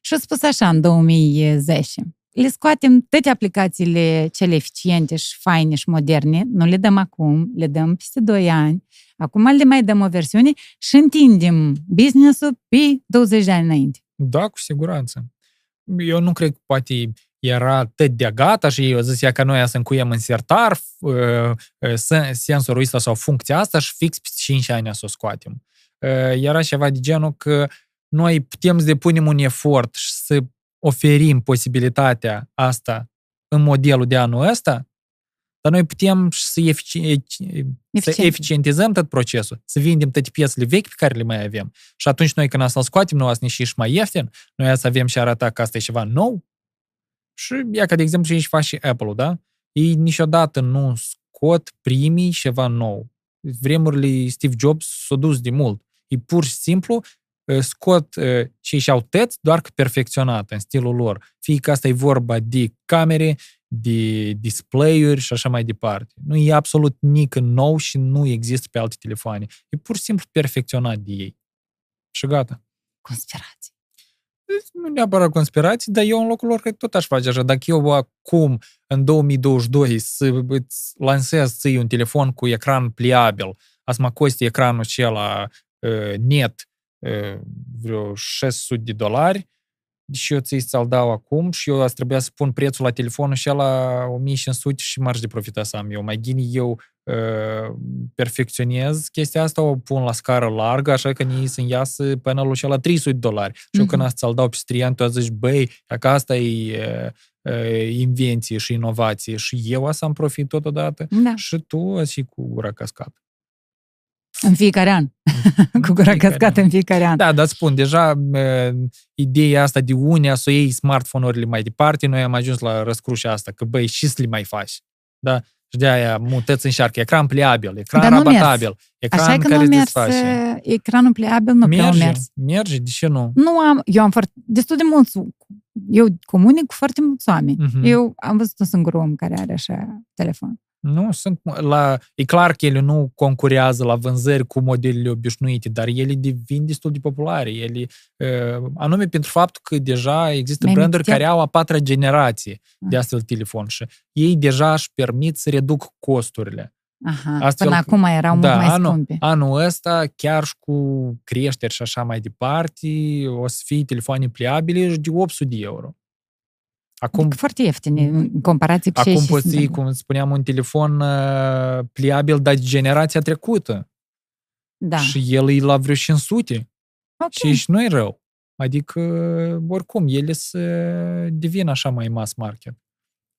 [SPEAKER 1] Și au spus așa în 2010, le scoatem toate aplicațiile cele eficiente și faine și moderne, nu le dăm acum, le dăm peste 2 ani, acum le mai dăm o versiune și întindem business-ul pe 20 de ani înainte.
[SPEAKER 2] Da, cu siguranță. Eu nu cred că poate era atât de gata și eu zis ea că noi să încuiem în sertar uh, uh, sen- sensorul ăsta sau funcția asta și fix peste 5 ani să o scoatem. Uh, Era ceva de genul că noi putem să depunem un efort și să oferim posibilitatea asta în modelul de anul ăsta Dar noi putem să, efici- să eficientizăm tot procesul, să vindem toate piesele vechi pe care le mai avem. Și atunci noi când asta scoatem, noi asta și mai ieftin, noi să avem și arăta că asta e ceva nou. Și ia ca de exemplu și aici faci și Apple-ul, da? Ei niciodată nu scot primii ceva nou. Vremurile Steve Jobs s-au dus de mult. E pur și simplu scot și și-au tăți doar că perfecționat în stilul lor. Fie că asta e vorba de camere, de display-uri și așa mai departe. Nu e absolut nic nou și nu există pe alte telefoane. E pur și simplu perfecționat de ei. Și gata.
[SPEAKER 1] Conspirații.
[SPEAKER 2] Nu neapărat conspirații, dar eu în locul lor cred tot aș face așa. Dacă eu acum, în 2022, să îți lansez ții un telefon cu ecran pliabil, asta mă costi ecranul acela uh, net uh, vreo 600 de dolari, și eu ți să-l dau acum și eu ați trebuia să pun prețul la telefonul și la 1500 și marș de profita să am eu. Mai gine eu uh, perfecționez chestia asta, o pun la scară largă, așa că nii să-mi iasă panelul și la 300 dolari. Și eu când asta ți-l dau pe strian, tu zici, băi, că asta e uh, invenție și inovație și eu să am profit totodată
[SPEAKER 1] da.
[SPEAKER 2] și tu și cu gura cascată.
[SPEAKER 1] În fiecare an. (laughs) cu gura cascată în fiecare an.
[SPEAKER 2] Da, dar spun, deja ideea asta de unea să iei smartphone-urile mai departe, noi am ajuns la răscrușea asta, că băi, și să le mai faci. Da? Și de aia mutăți înșarcă. Ecran pliabil, ecran Dar rabatabil, ecran
[SPEAKER 1] Așa că
[SPEAKER 2] care
[SPEAKER 1] nu mers, ecranul pliabil nu merge, prea mers.
[SPEAKER 2] Merge, de ce nu?
[SPEAKER 1] Nu am, eu am foarte, destul de mulți, eu comunic cu foarte mulți oameni. Uh-huh. Eu am văzut un singur om care are așa telefon.
[SPEAKER 2] Nu, sunt la, e clar că ele nu concurează la vânzări cu modelele obișnuite, dar ele devin destul de populare. Ele, anume pentru faptul că deja există Mai branduri care au a patra generație de astfel de telefon și ei deja își permit să reduc costurile.
[SPEAKER 1] Aha, Astfel, până acum erau da, mult mai
[SPEAKER 2] anul,
[SPEAKER 1] scumpe.
[SPEAKER 2] Anul ăsta, chiar și cu creșteri și așa mai departe, o să fie telefoane pliabile și de 800 de euro.
[SPEAKER 1] Acum, adică foarte ieftine în comparație cu
[SPEAKER 2] Acum poți să cum spuneam, un telefon uh, pliabil, dar de generația trecută.
[SPEAKER 1] Da.
[SPEAKER 2] Și el e la vreo 500.
[SPEAKER 1] Okay.
[SPEAKER 2] Și nu e rău. Adică, oricum, ele să devină așa mai mass market.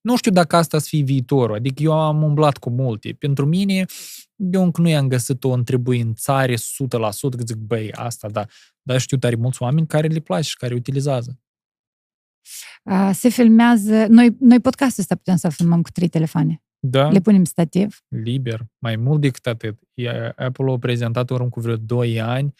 [SPEAKER 2] Nu știu dacă asta să fie viitorul. Adică eu am umblat cu multe. Pentru mine, eu încă nu i-am găsit o întrebuințare 100% că zic, băi, asta, da. Dar știu tare mulți oameni care le place și care utilizează
[SPEAKER 1] se filmează, noi, noi podcastul ăsta putem să filmăm cu trei telefoane.
[SPEAKER 2] Da.
[SPEAKER 1] Le punem stativ.
[SPEAKER 2] Liber. Mai mult decât atât. Apple a prezentat urmă cu vreo 2 ani,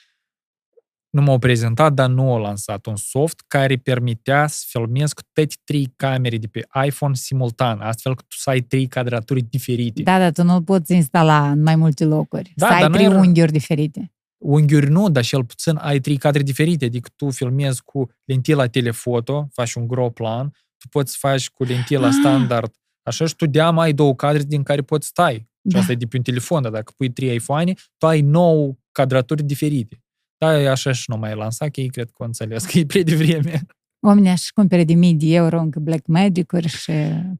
[SPEAKER 2] nu m-au prezentat, dar nu au lansat un soft care permitea să filmezi cu toate trei camere de pe iPhone simultan, astfel că tu să ai trei cadraturi diferite.
[SPEAKER 1] Da, dar tu nu poți instala în mai multe locuri. Da, să ai trei unghiuri diferite
[SPEAKER 2] unghiuri nu, dar cel puțin ai trei cadre diferite, adică tu filmezi cu lentila telefoto, faci un gros plan, tu poți faci cu lentila ah. standard, așa și tu de ai două cadre din care poți stai. Da. Și asta e de pe un telefon, dar dacă pui trei iPhone, tu ai nouă cadraturi diferite. Da, așa și nu mai lansat, că ei cred că o înțeles că e prea devreme.
[SPEAKER 1] Oamenii aș cumpere de mii de euro încă Black Magic-uri și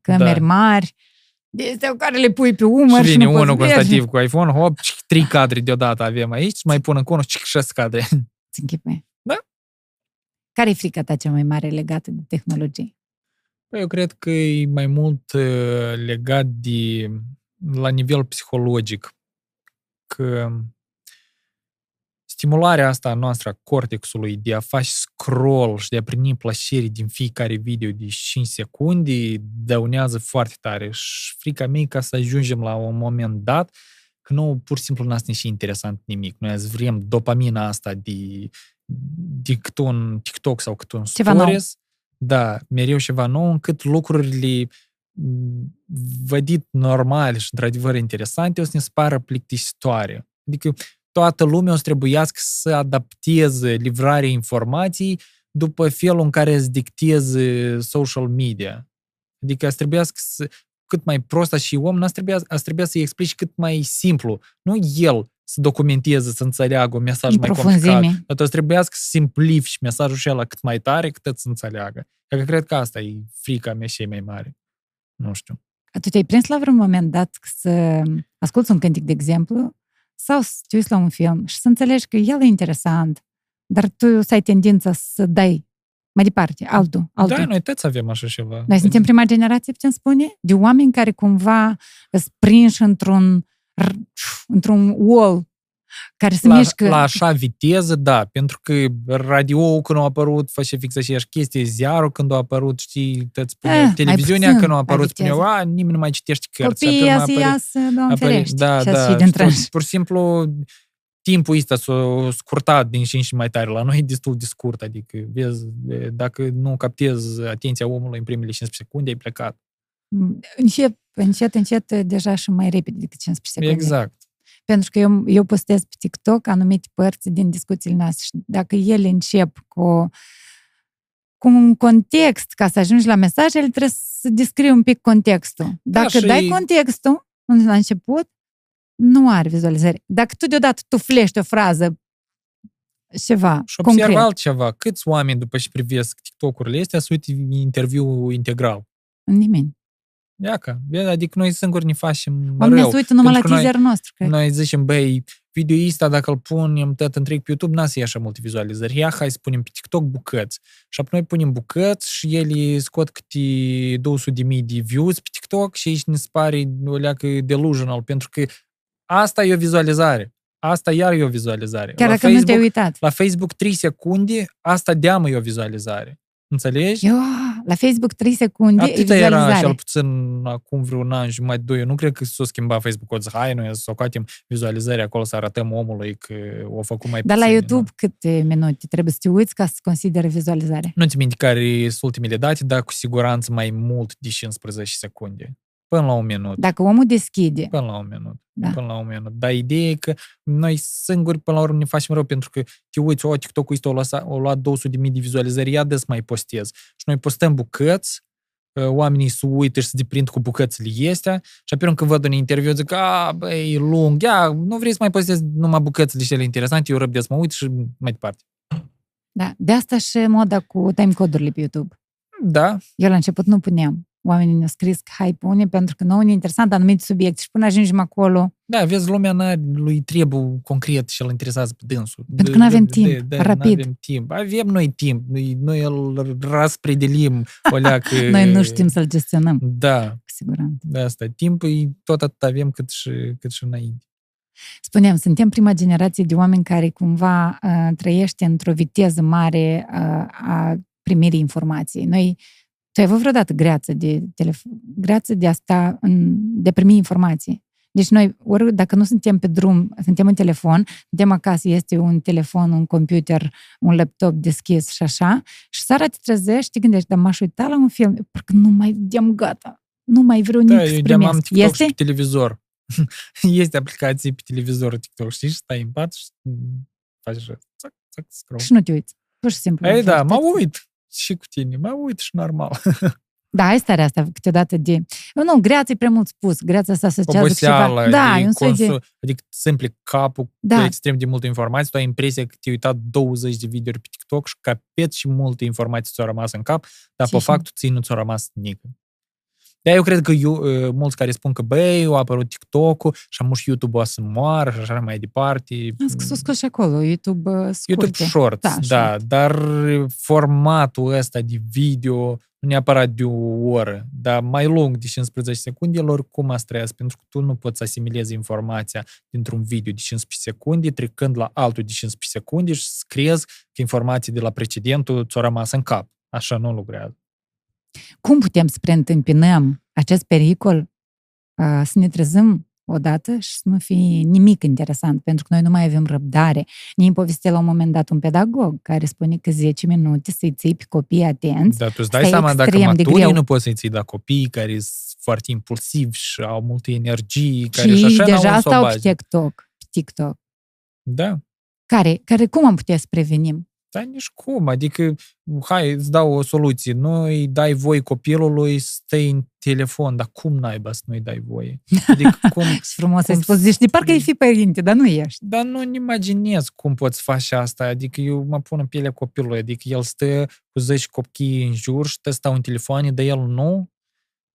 [SPEAKER 1] camere da. mari de astea care le pui pe umăr
[SPEAKER 2] și, și vine unul cu stativ cu iPhone, hop, trei cadre deodată avem aici, mai pun în conul, șase cadre.
[SPEAKER 1] Ți închipui.
[SPEAKER 2] Da.
[SPEAKER 1] Care e frica ta cea mai mare legată de tehnologie?
[SPEAKER 2] Păi eu cred că e mai mult uh, legat de la nivel psihologic. Că stimularea asta noastră a cortexului de a face scroll și de a primi plăcere din fiecare video de 5 secunde dăunează foarte tare și frica mea ca să ajungem la un moment dat că nu, pur și simplu nu este și interesant nimic. Noi azi vrem dopamina asta de, de cât un TikTok sau cât un ceva stories. Nou. Da, mereu ceva nou, încât lucrurile vădit normal și într-adevăr interesante o să ne spară plictisitoare. Adică toată lumea o să trebuiască să adapteze livrarea informației după felul în care îți dicteze social media. Adică să trebuiască să, cât mai prost și om, n-ați trebuia, ați trebuia să-i explici cât mai simplu. Nu el să documenteze, să înțeleagă un mesaj mai complicat. Dar tu trebuia să simplifici mesajul și ăla cât mai tare, cât să înțeleagă. Că cred că asta e frica mea și mai mare. Nu știu.
[SPEAKER 1] Tu te-ai prins la vreun moment dat să asculți un cântic, de exemplu, sau să te uiți la un film și să înțelegi că el e interesant, dar tu să ai tendința să dai mai departe, altul. altul.
[SPEAKER 2] Da, noi toți avem așa ceva.
[SPEAKER 1] Noi suntem prima generație, putem spune, de oameni care cumva sunt prinși într-un, într-un wall care se
[SPEAKER 2] la,
[SPEAKER 1] mișcă.
[SPEAKER 2] La așa viteză, da, pentru că radio când a apărut, face fix aceeași chestie, ziarul când a apărut, știi, te spune, eh, televiziunea puțin, când a apărut, spuneau, a, nimeni nu mai citește cărți.
[SPEAKER 1] Copiii iasă, iasă, doamne ferește.
[SPEAKER 2] Da, da, pur, pur și simplu, timpul ăsta s-a scurtat din și în și mai tare. La noi e destul de scurt, adică, vezi, dacă nu captezi atenția omului în primele 15 secunde, ai plecat.
[SPEAKER 1] Mm, încet, încet, încet, deja și mai repede decât 15 secunde.
[SPEAKER 2] Exact.
[SPEAKER 1] Pentru că eu, eu postez pe TikTok anumite părți din discuțiile noastre și dacă ele încep cu, cu un context ca să ajungi la mesaj, el trebuie să descrie un pic contextul. Da, dacă da, dai contextul la început, nu are vizualizări. Dacă tu deodată tu flești o frază ceva
[SPEAKER 2] Și observ altceva. Câți oameni după ce privesc TikTok-urile astea să uite interviu integral?
[SPEAKER 1] Nimeni.
[SPEAKER 2] Iaca, adică noi singuri ne facem
[SPEAKER 1] Oamenii se uită numai la teaser nostru, cred.
[SPEAKER 2] Noi zicem, băi, video ăsta, dacă îl punem tot întreg pe YouTube, n-a să ia așa multe vizualizări. Ia, hai să punem pe TikTok bucăți. Și apoi noi punem bucăți și ele scot câte 200 de mii de views pe TikTok și aici ne pare o leacă delusional, pentru că asta e o vizualizare. Asta iar e o vizualizare.
[SPEAKER 1] Chiar la dacă Facebook, nu te-ai uitat.
[SPEAKER 2] La Facebook 3 secunde, asta deamă e o vizualizare. Înțelegi?
[SPEAKER 1] Eu, la Facebook 3 secunde
[SPEAKER 2] Atât era cel puțin acum vreun an și mai doi. Eu nu cred că s-o schimba Facebook-ul. Zic, hai, noi să o coatem vizualizări acolo, să arătăm omului că o făcut mai
[SPEAKER 1] Dar
[SPEAKER 2] puțin.
[SPEAKER 1] la YouTube nu? câte minute trebuie să te uiți ca să considere vizualizare?
[SPEAKER 2] Nu ți minte care sunt ultimele date, dar cu siguranță mai mult de 15 secunde. Până la un minut.
[SPEAKER 1] Dacă omul deschide.
[SPEAKER 2] Până la un minut. Da. Până la un minut. Dar ideea e că noi singuri până la urmă ne facem rău pentru că te uiți, o, TikTok-ul ăsta o, lăsa, o luat 200 de mii de vizualizări, ia des mai postez. Și noi postăm bucăți, ă, oamenii se uită și se deprind cu bucățile astea și apoi când văd un interviu zic, a, băi, lung, ia, nu vrei să mai postez numai bucățile cele interesante, eu răbdesc, mă uit și mai departe.
[SPEAKER 1] Da, de asta și moda cu time-codurile pe YouTube.
[SPEAKER 2] Da.
[SPEAKER 1] Eu la început nu puneam oamenii ne-au scris că hai pune, pentru că nouă ne interesant anumite subiecte și până ajungem acolo.
[SPEAKER 2] Da, vezi, lumea n lui trebuie concret și îl interesează pe dânsul.
[SPEAKER 1] Pentru că nu avem timp, de, de, rapid.
[SPEAKER 2] avem timp. Avem noi timp, noi, noi îl raspredelim o leacă... (laughs)
[SPEAKER 1] noi nu știm să-l gestionăm.
[SPEAKER 2] Da.
[SPEAKER 1] Cu siguranță.
[SPEAKER 2] De asta, timpul tot atât avem cât și, cât și înainte.
[SPEAKER 1] Spuneam, suntem prima generație de oameni care cumva uh, trăiește într-o viteză mare uh, a primirii informației. Noi tu ai avut vreodată greață de, telefon, greață de asta, în, de primi informații. Deci noi, ori dacă nu suntem pe drum, suntem în telefon, suntem acasă, este un telefon, un computer, un laptop deschis și așa, și seara te trezești, te gândești, dar m-aș uita la un film, parcă nu mai vedem gata, nu mai vreau da, nici să primesc.
[SPEAKER 2] TikTok este? și pe televizor. (laughs) este aplicație pe televizor TikTok, știi, și stai în pat și faci așa, țac, țac, scroll.
[SPEAKER 1] Și nu te uiți, pur și simplu.
[SPEAKER 2] Ei, da, mă uit și cu tine. Mă uit și normal. (laughs)
[SPEAKER 1] Da, ai starea asta câteodată de... Nu, greață e prea mult spus. Greața asta asociază
[SPEAKER 2] Oboseală,
[SPEAKER 1] ceva... Da, e un
[SPEAKER 2] consu... de... Adică simpli capul da. cu extrem de multe informații, tu ai impresia că te-ai uitat 20 de videouri pe TikTok și capeți și multe informații ți-au rămas în cap, dar pe fapt ție nu ți-au rămas nimic. De eu cred că eu, uh, mulți care spun că, băi, a apărut TikTok-ul și am și YouTube-ul o să moară și așa mai departe.
[SPEAKER 1] Am scos scos și acolo, YouTube uh, scurte.
[SPEAKER 2] YouTube Shorts, da, da short. dar formatul ăsta de video, nu neapărat de o oră, dar mai lung de 15 secunde, el oricum a străias, pentru că tu nu poți să asimilezi informația dintr-un video de 15 secunde, trecând la altul de 15 secunde și să crezi că informații de la precedentul ți-au rămas în cap. Așa nu lucrează.
[SPEAKER 1] Cum putem să preîntâmpinăm acest pericol, să ne trezim odată și să nu fie nimic interesant, pentru că noi nu mai avem răbdare. Ne povestea la un moment dat un pedagog care spune că 10 minute să-i ții pe copii atenți.
[SPEAKER 2] Dar tu îți dai seama dacă maturii nu poți să-i ții la copii care sunt foarte impulsivi și au multe energie, care și, așa
[SPEAKER 1] deja stau pe TikTok, pe TikTok.
[SPEAKER 2] Da.
[SPEAKER 1] Care, care cum am putea să prevenim?
[SPEAKER 2] Dar nici cum, adică, hai, îți dau o soluție. Nu îi dai voi copilului să stai în telefon, dar cum naiba să nu-i dai voie?
[SPEAKER 1] Adică (laughs) cum... Și frumos cum ai spus, zici, de parcă ai fi părinte, dar nu ești.
[SPEAKER 2] Dar nu-mi imaginez cum poți face asta, adică eu mă pun în pielea copilului, adică el stă cu 10 copii în jur și te stau în telefon, dar el nu.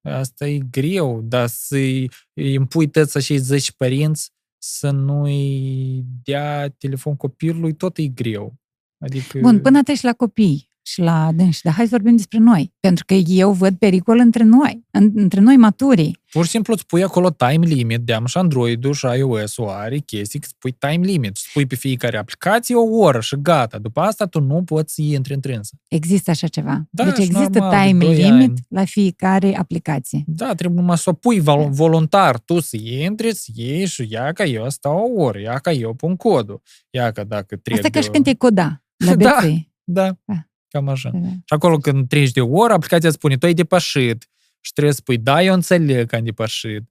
[SPEAKER 2] Asta e greu, dar să-i impui tăți așa 10 părinți să nu-i dea telefon copilului, tot e greu. Adică...
[SPEAKER 1] Bun, până treci la copii și la dânsi, dar hai să vorbim despre noi. Pentru că eu văd pericol între noi, în, între noi maturii.
[SPEAKER 2] Pur și simplu îți pui acolo time limit, de și Android-ul și iOS-ul are chestii, îți pui time limit, îți pui pe fiecare aplicație o oră și gata. După asta tu nu poți să intri întrânsă.
[SPEAKER 1] Există așa ceva.
[SPEAKER 2] Da,
[SPEAKER 1] deci
[SPEAKER 2] și
[SPEAKER 1] există
[SPEAKER 2] normal, de
[SPEAKER 1] time
[SPEAKER 2] doi
[SPEAKER 1] limit
[SPEAKER 2] ani.
[SPEAKER 1] la fiecare aplicație.
[SPEAKER 2] Da, trebuie numai să o pui vol- voluntar, tu să intri, să iei și ia ca eu stau o oră, ia ca eu pun codul, ia că dacă trebuie...
[SPEAKER 1] Asta e ca și când te coda la
[SPEAKER 2] Da.
[SPEAKER 1] beței.
[SPEAKER 2] Da,
[SPEAKER 1] Da.
[SPEAKER 2] cam așa.
[SPEAKER 1] Da.
[SPEAKER 2] Și acolo când treci de o oră, aplicația spune, tu ai depășit și trebuie să spui, da, eu înțeleg că am depășit.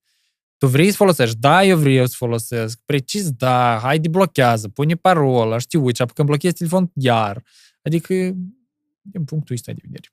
[SPEAKER 2] Tu vrei să folosești? Da, eu vreau să folosesc. Precis, da, hai deblochează, pune parola, știu, uite, când blochezi telefonul iar. Adică, din punctul ăsta de vedere.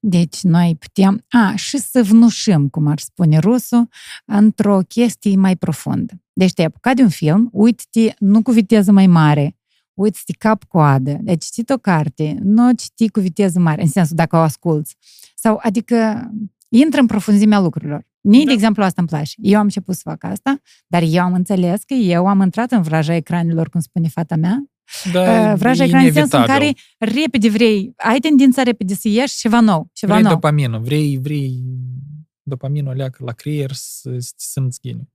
[SPEAKER 1] Deci noi putem, a, și să vnușim, cum ar spune rusul, într-o chestie mai profundă. Deci te-ai apucat de un film, uite-te nu cu viteză mai mare, uite-te cap-coadă, ai citit o carte, nu o citi cu viteză mare, în sensul dacă o asculți. Sau, adică, intră în profunzimea lucrurilor. Mie,
[SPEAKER 2] Da.
[SPEAKER 1] de exemplu, asta îmi place. Eu am început să fac asta, dar eu am înțeles că eu am intrat în vraja ecranelor, cum spune fata mea,
[SPEAKER 2] Da,
[SPEAKER 1] Uh, vraja
[SPEAKER 2] e
[SPEAKER 1] ecran în sensul în
[SPEAKER 2] inevitabil.
[SPEAKER 1] care repede vrei, ai tendința repede să ieși ceva nou, ceva
[SPEAKER 2] Vrei
[SPEAKER 1] nou.
[SPEAKER 2] dopamină, vrei, vrei dopaminul leacă la creier să să te simți bine.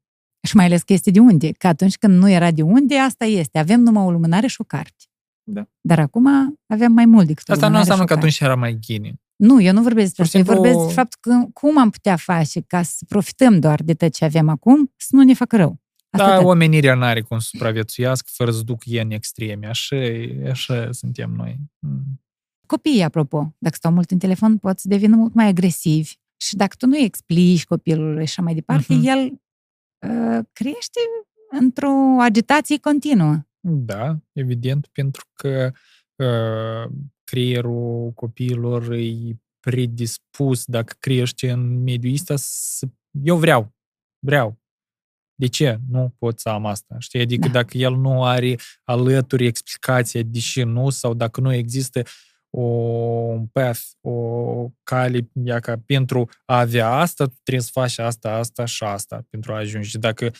[SPEAKER 1] Și mai ales că este de unde. Că atunci când nu era de unde, asta este. Avem numai o lumânare și o carte.
[SPEAKER 2] Da.
[SPEAKER 1] Dar acum avem mai mult decât o
[SPEAKER 2] Asta nu
[SPEAKER 1] lumânare
[SPEAKER 2] înseamnă
[SPEAKER 1] și
[SPEAKER 2] că
[SPEAKER 1] o carte.
[SPEAKER 2] atunci era mai ghine.
[SPEAKER 1] Nu, eu nu vorbesc despre
[SPEAKER 2] Pur și
[SPEAKER 1] asta. Eu
[SPEAKER 2] simplu-
[SPEAKER 1] vorbesc despre faptul că cum am putea face ca să profităm doar de tot ce avem acum, să nu ne facă rău. Asta
[SPEAKER 2] Da,
[SPEAKER 1] tot.
[SPEAKER 2] omenirea n-are cum să supraviețuiască fără să duc ei în extreme. Așa, e- așa suntem noi. Mm.
[SPEAKER 1] Copiii, apropo, dacă stau mult în telefon, pot să devină mult mai agresivi. Și dacă tu nu îi explici copilului și așa mai departe,
[SPEAKER 2] Mhm.
[SPEAKER 1] el uh, crește într-o agitație continuă.
[SPEAKER 2] Da, evident, pentru că uh, creierul copiilor e predispus, dacă crește în mediul ăsta, să... eu vreau, vreau. De ce nu pot să am asta? Știi? Adică
[SPEAKER 1] Da.
[SPEAKER 2] dacă el nu are alături explicația de ce nu, sau dacă nu există o un path, o cale ea ca pentru a avea asta, tu trebuie să faci asta, asta și asta pentru a ajunge. Și dacă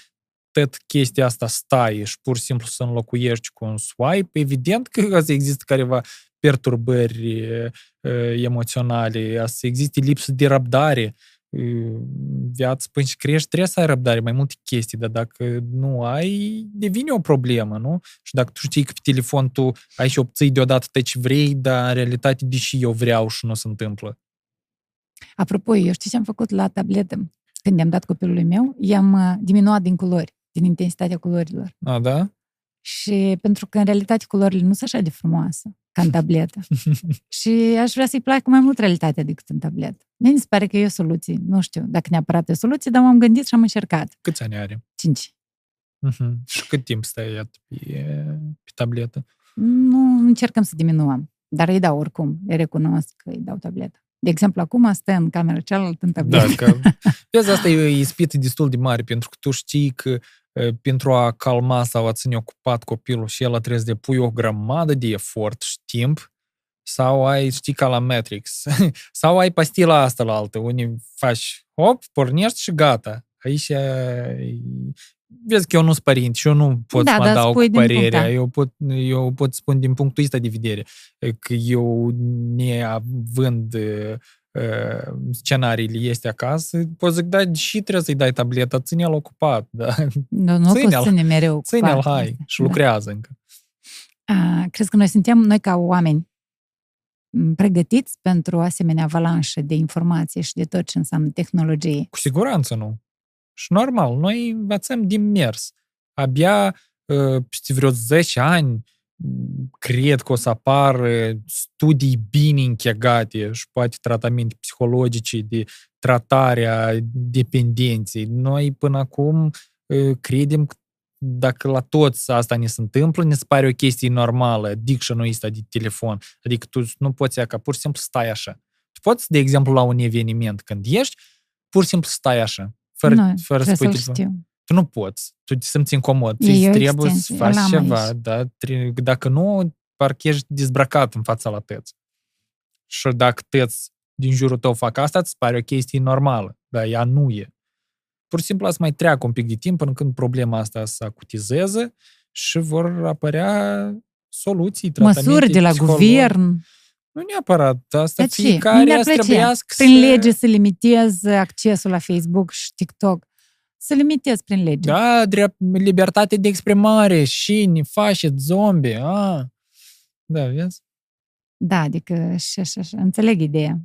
[SPEAKER 2] tot chestia asta stai și pur și simplu să înlocuiești cu un swipe, evident că o să există careva perturbări e, emoționale, o să existe lipsă de răbdare, e, viață până și crești, trebuie să ai răbdare, mai multe chestii, dar dacă nu ai, devine o problemă, nu? Și dacă tu știi că pe telefon tu ai și obții deodată tot ce vrei, dar în realitate, deși eu vreau și nu se întâmplă.
[SPEAKER 1] Apropo, eu știu ce am făcut la tabletă când i-am dat copilului meu? I-am uh, diminuat din culori, din intensitatea culorilor.
[SPEAKER 2] A, da?
[SPEAKER 1] Și pentru că, în realitate, culorile nu sunt așa de frumoase (laughs) ca în tabletă. și aș vrea să-i placă mai mult realitatea decât în tabletă. Mie mi se pare că e o soluție. Nu știu dacă neapărat e o soluție, dar m-am gândit și am încercat.
[SPEAKER 2] Câți ani are?
[SPEAKER 1] Cinci.
[SPEAKER 2] Uh-huh. Și cât timp stai iată, pe, pe tabletă?
[SPEAKER 1] Nu încercăm să diminuăm. Dar îi dau oricum. Îi recunosc că îi dau tabletă. De exemplu, acum stă în camera cealaltă în tabletă.
[SPEAKER 2] Da, că, (laughs) vezi, asta e ispită destul de mare, pentru că tu știi că e, pentru a calma sau a ține ocupat copilul și el trebuie să depui o grămadă de efort și timp, sau ai, știi, ca la Matrix, (laughs) sau ai pastila asta la altă, unde faci, hop, pornești și gata. Aici e, vezi că eu nu sunt părinte și eu nu pot
[SPEAKER 1] Da,
[SPEAKER 2] să mă
[SPEAKER 1] dar
[SPEAKER 2] dau
[SPEAKER 1] spui
[SPEAKER 2] cu
[SPEAKER 1] din punct,
[SPEAKER 2] părerea.
[SPEAKER 1] da.
[SPEAKER 2] Eu pot, eu pot spune din punctul ăsta de vedere că eu, neavând uh, uh, scenariile este acasă, pot zic, da, și trebuie să-i dai tableta, ține-l ocupat, da?
[SPEAKER 1] Nu, nu
[SPEAKER 2] Ține-l.
[SPEAKER 1] poți ține mereu. (laughs)
[SPEAKER 2] Ține-l,
[SPEAKER 1] ocupat.
[SPEAKER 2] hai, și lucrează încă.
[SPEAKER 1] A, crezi că noi suntem, noi ca oameni, m, pregătiți pentru o asemenea avalanșă de informație și de tot ce înseamnă tehnologie?
[SPEAKER 2] Cu siguranță nu. Și normal, noi învățăm din mers. Abia uh, peste vreo 10 ani m, cred că o să apară studii bine închegate și poate tratamente psihologice de tratarea dependenței. Noi până acum uh, credem că dacă la toți asta ne se întâmplă, ne se pare o chestie normală, addiction-ul ăsta de telefon. Adică tu nu poți ia ca pur și simplu stai așa. Tu poți, de exemplu, la un eveniment, când ești, pur și simplu stai așa, fără,
[SPEAKER 1] nu,
[SPEAKER 2] fără să
[SPEAKER 1] trebuie
[SPEAKER 2] pui
[SPEAKER 1] să-l
[SPEAKER 2] telefon.
[SPEAKER 1] știu.
[SPEAKER 2] Tu nu poți, tu te simți incomod,
[SPEAKER 1] E
[SPEAKER 2] ți
[SPEAKER 1] o
[SPEAKER 2] trebuie să
[SPEAKER 1] extensie,
[SPEAKER 2] faci
[SPEAKER 1] ăla am
[SPEAKER 2] ceva,
[SPEAKER 1] aici.
[SPEAKER 2] da? Tre- Dacă nu, parcă ești dezbrăcat în fața la tăți. Și dacă tăți din jurul tău fac asta, îți pare o chestie normală, dar ea nu e. Pur și simplu să mai treacă un pic de timp până când problema asta se acutizeze și vor apărea soluții, tratamente
[SPEAKER 1] Măsuri de la
[SPEAKER 2] psihologi.
[SPEAKER 1] guvern.
[SPEAKER 2] Nu neapărat. Asta
[SPEAKER 1] De ce?
[SPEAKER 2] fiecare
[SPEAKER 1] Mi-ar
[SPEAKER 2] să
[SPEAKER 1] plăcea.
[SPEAKER 2] trebuiască
[SPEAKER 1] Prin
[SPEAKER 2] să...
[SPEAKER 1] lege să limitez accesul la Facebook și TikTok. Să limitez prin lege.
[SPEAKER 2] Da, drept, libertate de exprimare, și fașet, zombie, a. Da, vezi?
[SPEAKER 1] Da, adică și așa, așa. Înțeleg ideea.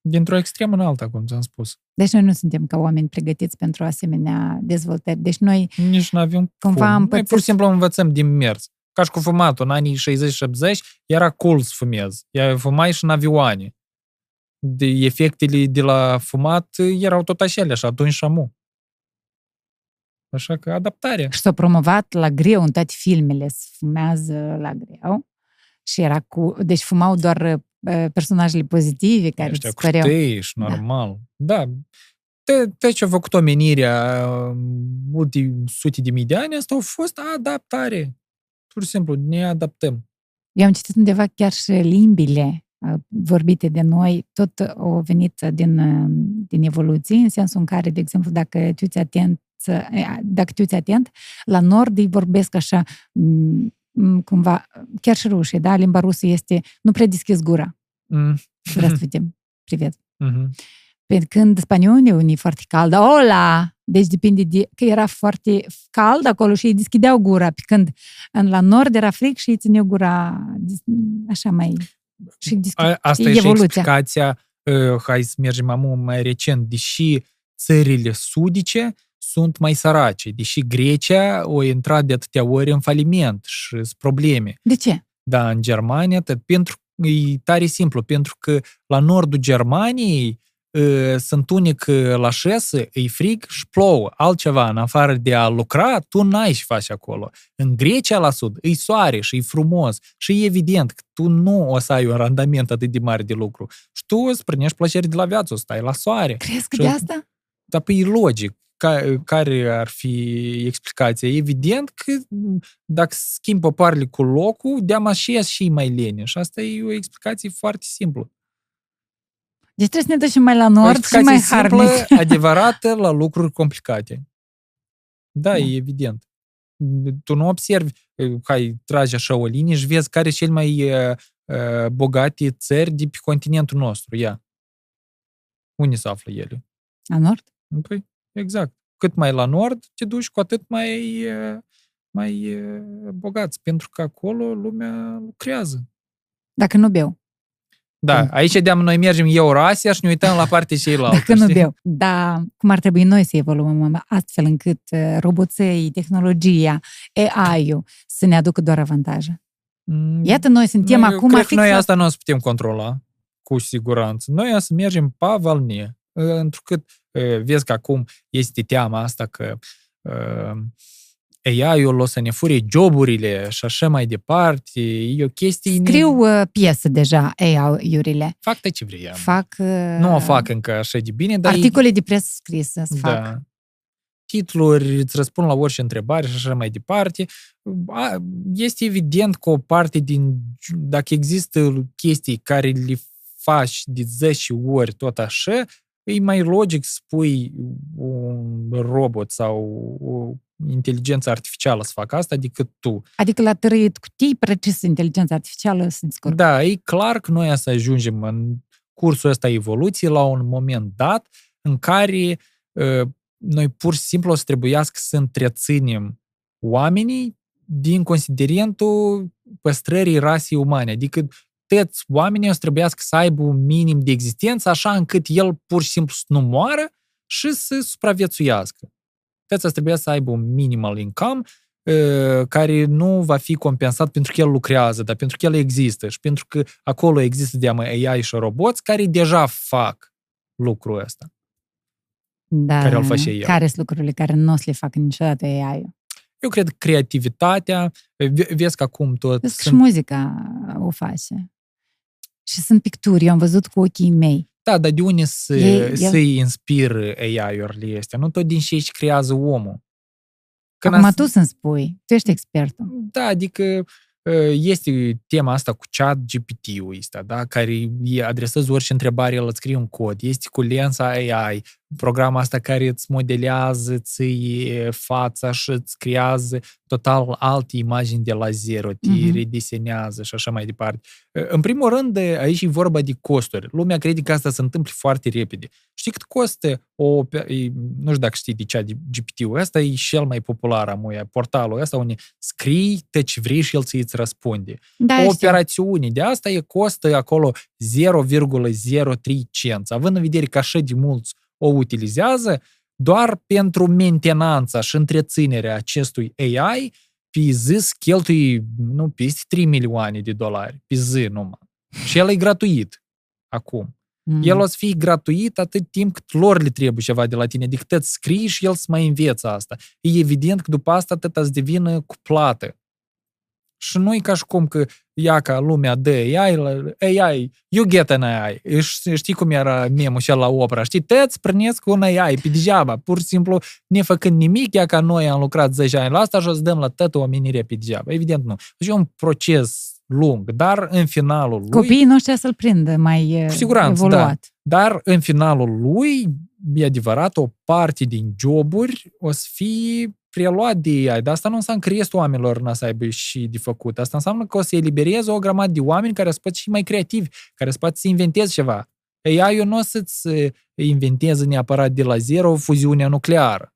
[SPEAKER 2] Dintr-o extremă în alta, cum ți-am spus.
[SPEAKER 1] Deci noi nu suntem ca oameni pregătiți pentru asemenea dezvoltări. Deci noi
[SPEAKER 2] Nici nu avem
[SPEAKER 1] Cumva
[SPEAKER 2] cum.
[SPEAKER 1] am
[SPEAKER 2] Noi
[SPEAKER 1] pățit-
[SPEAKER 2] pur și simplu învățăm din mers. Ca și cu fumatul. În anii 60-70 era cool să fumezi. Ea fumai și în avioane. De efectele de la fumat erau tot aceleași atunci și amu. Așa că adaptare.
[SPEAKER 1] și s-au promovat la greu în toate filmele, se fumează la greu. Și era cu... Deci fumau doar uh, personajele pozitive care
[SPEAKER 2] Ăștia
[SPEAKER 1] îți
[SPEAKER 2] cu
[SPEAKER 1] păreau.
[SPEAKER 2] steiși, normal. Da. Te, te ce a făcut omenirea uh, multe sute de mii de ani, asta a fost adaptare. Pur și simplu, ne adaptăm.
[SPEAKER 1] Eu am citit undeva chiar și limbile uh, vorbite de noi, tot au venit din, uh, din evoluție, în sensul în care, de exemplu, dacă tu ți atent, uh, dacă tu ți atent, la nord îi vorbesc așa, m, m, cumva, chiar și rușii, da? Limba rusă este, nu prea deschis gura.
[SPEAKER 2] Mm.
[SPEAKER 1] Здравствуйте, привет. (laughs)
[SPEAKER 2] Mhm.
[SPEAKER 1] Pe când spaniolii unii foarte cald, hola! Deci depinde de că era foarte cald acolo și ei deschideau gura, pe când în la nord era fric și ei țineau gura dis- așa mai... Și deschid,
[SPEAKER 2] A, asta
[SPEAKER 1] știi,
[SPEAKER 2] e și
[SPEAKER 1] evoluția.
[SPEAKER 2] explicația, uh, hai să mergem acum mai recent, deși țările sudice sunt mai sărace, deși Grecia a intrat de atâtea ori în faliment și sunt probleme.
[SPEAKER 1] De ce?
[SPEAKER 2] Da, în Germania, tot pentru, e tare simplu, pentru că la nordul Germaniei uh, sunt unic uh, la șesă, e frig și plouă. Altceva, în afară de a lucra, tu n-ai ce faci acolo. În Grecia, la sud, e soare și e frumos și e evident că tu nu o să ai un randament atât de mare de lucru. Și tu îți primești plăcere de la viață, o să stai la soare.
[SPEAKER 1] Crezi că
[SPEAKER 2] Și-
[SPEAKER 1] de asta?
[SPEAKER 2] Dar păi e logic. Ca, care ar fi explicația? Evident că dacă schimbi popoarele cu locul, de-am și și mai lene. Și asta e o explicație foarte simplă.
[SPEAKER 1] Deci trebuie să ne ducem mai la
[SPEAKER 2] O
[SPEAKER 1] nord și
[SPEAKER 2] explicație
[SPEAKER 1] mai
[SPEAKER 2] simplă,
[SPEAKER 1] harnic. (laughs)
[SPEAKER 2] adevărată la lucruri complicate. Da,
[SPEAKER 1] Da.
[SPEAKER 2] e evident. Tu nu observi, hai, tragi așa o linie și vezi care cel mai uh, uh, bogate țări de pe continentul nostru. Ia. Unde se află ele?
[SPEAKER 1] La nord?
[SPEAKER 2] Păi, exact. Cât mai la nord te duci, cu atât mai, e, mai e, bogați, pentru că acolo lumea lucrează.
[SPEAKER 1] Dacă nu beau.
[SPEAKER 2] Da,
[SPEAKER 1] Mm.
[SPEAKER 2] aici de noi mergem Eurasia și ne uităm la partea cealaltă.
[SPEAKER 1] Dacă nu
[SPEAKER 2] știi?
[SPEAKER 1] beau. Da, cum ar trebui noi să evoluăm astfel încât uh, roboței, tehnologia, AI-ul să ne aducă doar avantaje.
[SPEAKER 2] Mm,
[SPEAKER 1] Iată, noi suntem
[SPEAKER 2] noi,
[SPEAKER 1] acum
[SPEAKER 2] cred că
[SPEAKER 1] fix
[SPEAKER 2] noi
[SPEAKER 1] la-
[SPEAKER 2] asta nu o să putem controla, cu siguranță. Noi o să mergem pe valnie. Întrucât e, vezi că acum este teama asta că uh, AI-ul o să ne fure joburile și așa mai departe. E o chestie...
[SPEAKER 1] Scriu uh, piesă deja AI-urile.
[SPEAKER 2] Fac tot ce vrei.
[SPEAKER 1] Fac uh,
[SPEAKER 2] Nu o fac încă așa de bine, dar... e-
[SPEAKER 1] articole de presă scrisă să fac.
[SPEAKER 2] Da. Titluri, îți răspund la orice întrebare și așa mai departe. A, Este evident că o parte din... Dacă există chestii care le faci de 10 ori tot așa, e mai logic să pui un robot sau o inteligență artificială să facă asta decât tu.
[SPEAKER 1] Adică la tărâit cutii precis inteligența artificială să descurcă.
[SPEAKER 2] Da, e clar că noi o să ajungem în cursul ăsta evoluției la un moment dat în care uh, noi pur și simplu o să trebuiască să întreținem oamenii din considerentul păstrării rasei umane. Adică toți oamenii o să trebuiască să aibă un minim de existență așa încât el pur și simplu să nu moară și să supraviețuiască. Toți o să trebuia să aibă un minimal income uh, care nu va fi compensat pentru că el lucrează, dar pentru că el există și pentru că acolo există de AI și roboți care deja fac lucrul ăsta.
[SPEAKER 1] da.
[SPEAKER 2] care îl face el.
[SPEAKER 1] Care sunt lucrurile care nu o să le facă niciodată AI-ul?
[SPEAKER 2] Eu cred că creativitatea, ve- vezi că acum tot
[SPEAKER 1] Vezi că și muzica o face. Și sunt picturi, eu am văzut cu ochii mei.
[SPEAKER 2] Da, dar de unde să,
[SPEAKER 1] Ei- el-
[SPEAKER 2] să-i inspiră AI-urile astea? Nu tot din ce își creează omul. Când
[SPEAKER 1] Acum
[SPEAKER 2] as-
[SPEAKER 1] tu să-mi spui, tu ești expertul.
[SPEAKER 2] Da, adică este tema asta cu chat GPT-ul ăsta, da, care îi adresează orice întrebare, el îți scrie un cod, este cu lensa AI, programul asta care îți modelează ție fața și îți creează total alte imagini de la zero, te mm-hmm. redesenează și așa mai departe. În primul rând, aici e vorba de costuri. Lumea crede că asta se întâmplă foarte repede. Știi cât costă o... Nu știu dacă știi de ce de GPT-ul ăsta, e cel mai popular amuia, portalul ăsta unde scrii te ce vrei și el ți îți răspunde.
[SPEAKER 1] Da,
[SPEAKER 2] o
[SPEAKER 1] știu.
[SPEAKER 2] operațiune de asta e costă acolo 0,03 cenți. Având în vedere că așa de mulți o utilizează, doar pentru mentenanța și întreținerea acestui AI, pe zi cheltui, nu, peste 3 milioane de dolari, pe zi numai. Și el e gratuit acum.
[SPEAKER 1] Mm.
[SPEAKER 2] El o să fie gratuit atât timp cât lor le trebuie ceva de la tine, decât îți scrii și el să mai înveță asta. E evident că după asta atât îți devină cu plată. Și nu e ca și cum că ia ca lumea de AI, AI, you get an AI. Și știi cum era memul și la opera, știi? Te-ți prânesc un AI pe degeaba, pur și simplu, nefăcând nimic, ia ca noi am lucrat 10 ani la asta și o să dăm la toată omenire pe degeaba. Evident nu. Deci e un proces lung, dar în finalul lui...
[SPEAKER 1] Copiii noștri să-l prindă mai
[SPEAKER 2] Cu siguranță,
[SPEAKER 1] evoluat.
[SPEAKER 2] da. Dar în finalul lui, e adevărat, o parte din joburi o să fie preluat de AI, dar asta nu înseamnă că restul oamenilor n să aibă și de făcut. Asta înseamnă că o să elibereze o grămadă de oameni care sunt și mai creativi, care sunt să inventeze ceva. AI-ul nu o să-ți inventeze neapărat de la zero fuziunea nucleară.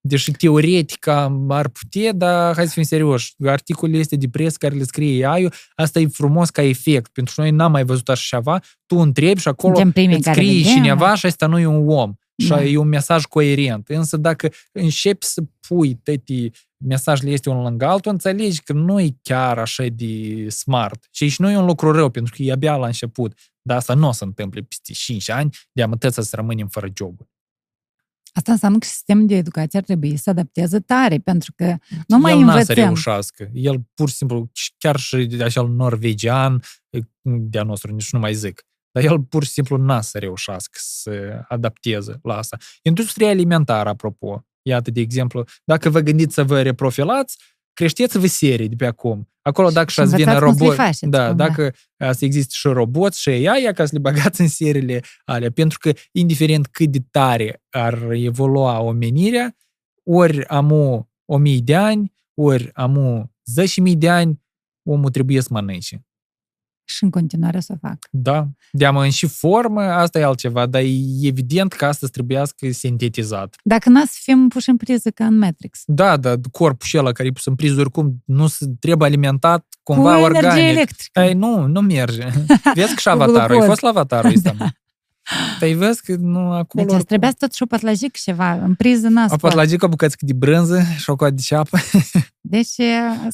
[SPEAKER 2] Deși teoretic ar putea, dar hai să fim serioși. Articolul este de presă care le scrie AI-ul, asta e frumos ca efect, pentru că noi n-am mai văzut așa ceva, tu întrebi și acolo îți scrie cineva și asta nu e un om. Și da. e un mesaj coerent. Însă dacă începi să pui toate mesajele este unul lângă altul, înțelegi că nu e chiar așa de smart. Și aici nu e un lucru rău, pentru că e abia la început. Dar asta nu o să întâmple peste 5 ani, de amătăță să rămânem fără joburi.
[SPEAKER 1] Asta înseamnă că sistemul de educație ar trebui să adapteze tare, pentru că nu mai
[SPEAKER 2] El
[SPEAKER 1] învățăm.
[SPEAKER 2] să reușească. El pur și simplu, chiar și acel norvegian, de-a nostru, nici nu mai zic, dar el pur și simplu n-a să reușească să adapteze la asta. Industria alimentară, apropo, iată, de exemplu, dacă vă gândiți să vă reprofilați, creșteți-vă serii de pe acum. Acolo dacă și ați vină robot,
[SPEAKER 1] faceți,
[SPEAKER 2] da, dacă da. să există și robot și AI, ca să le bagați în seriile alea, pentru că indiferent cât de tare ar evolua omenirea, ori amu o mii de ani, ori amu zece mii de ani, omul trebuie să mănânce
[SPEAKER 1] și în continuare să o fac.
[SPEAKER 2] Da, de-amă în și formă, asta e altceva, dar e evident că asta trebuiască sintetizat.
[SPEAKER 1] Dacă n să fim puși în priză ca în Matrix.
[SPEAKER 2] Da, da, corpul și ăla care e pus în priză oricum nu se trebuie alimentat cumva
[SPEAKER 1] Cu
[SPEAKER 2] organic.
[SPEAKER 1] energie electrică.
[SPEAKER 2] Ai, nu, nu merge. (laughs) Vezi că și avatarul, ai fost la avatarul ăsta. (laughs) Păi vezi că nu acolo...
[SPEAKER 1] Deci trebuia totuși o pătlagic ceva, în priză n-a
[SPEAKER 2] O pătlagică, o bucățică de brânză și o coadă de ceapă. (laughs)
[SPEAKER 1] Deci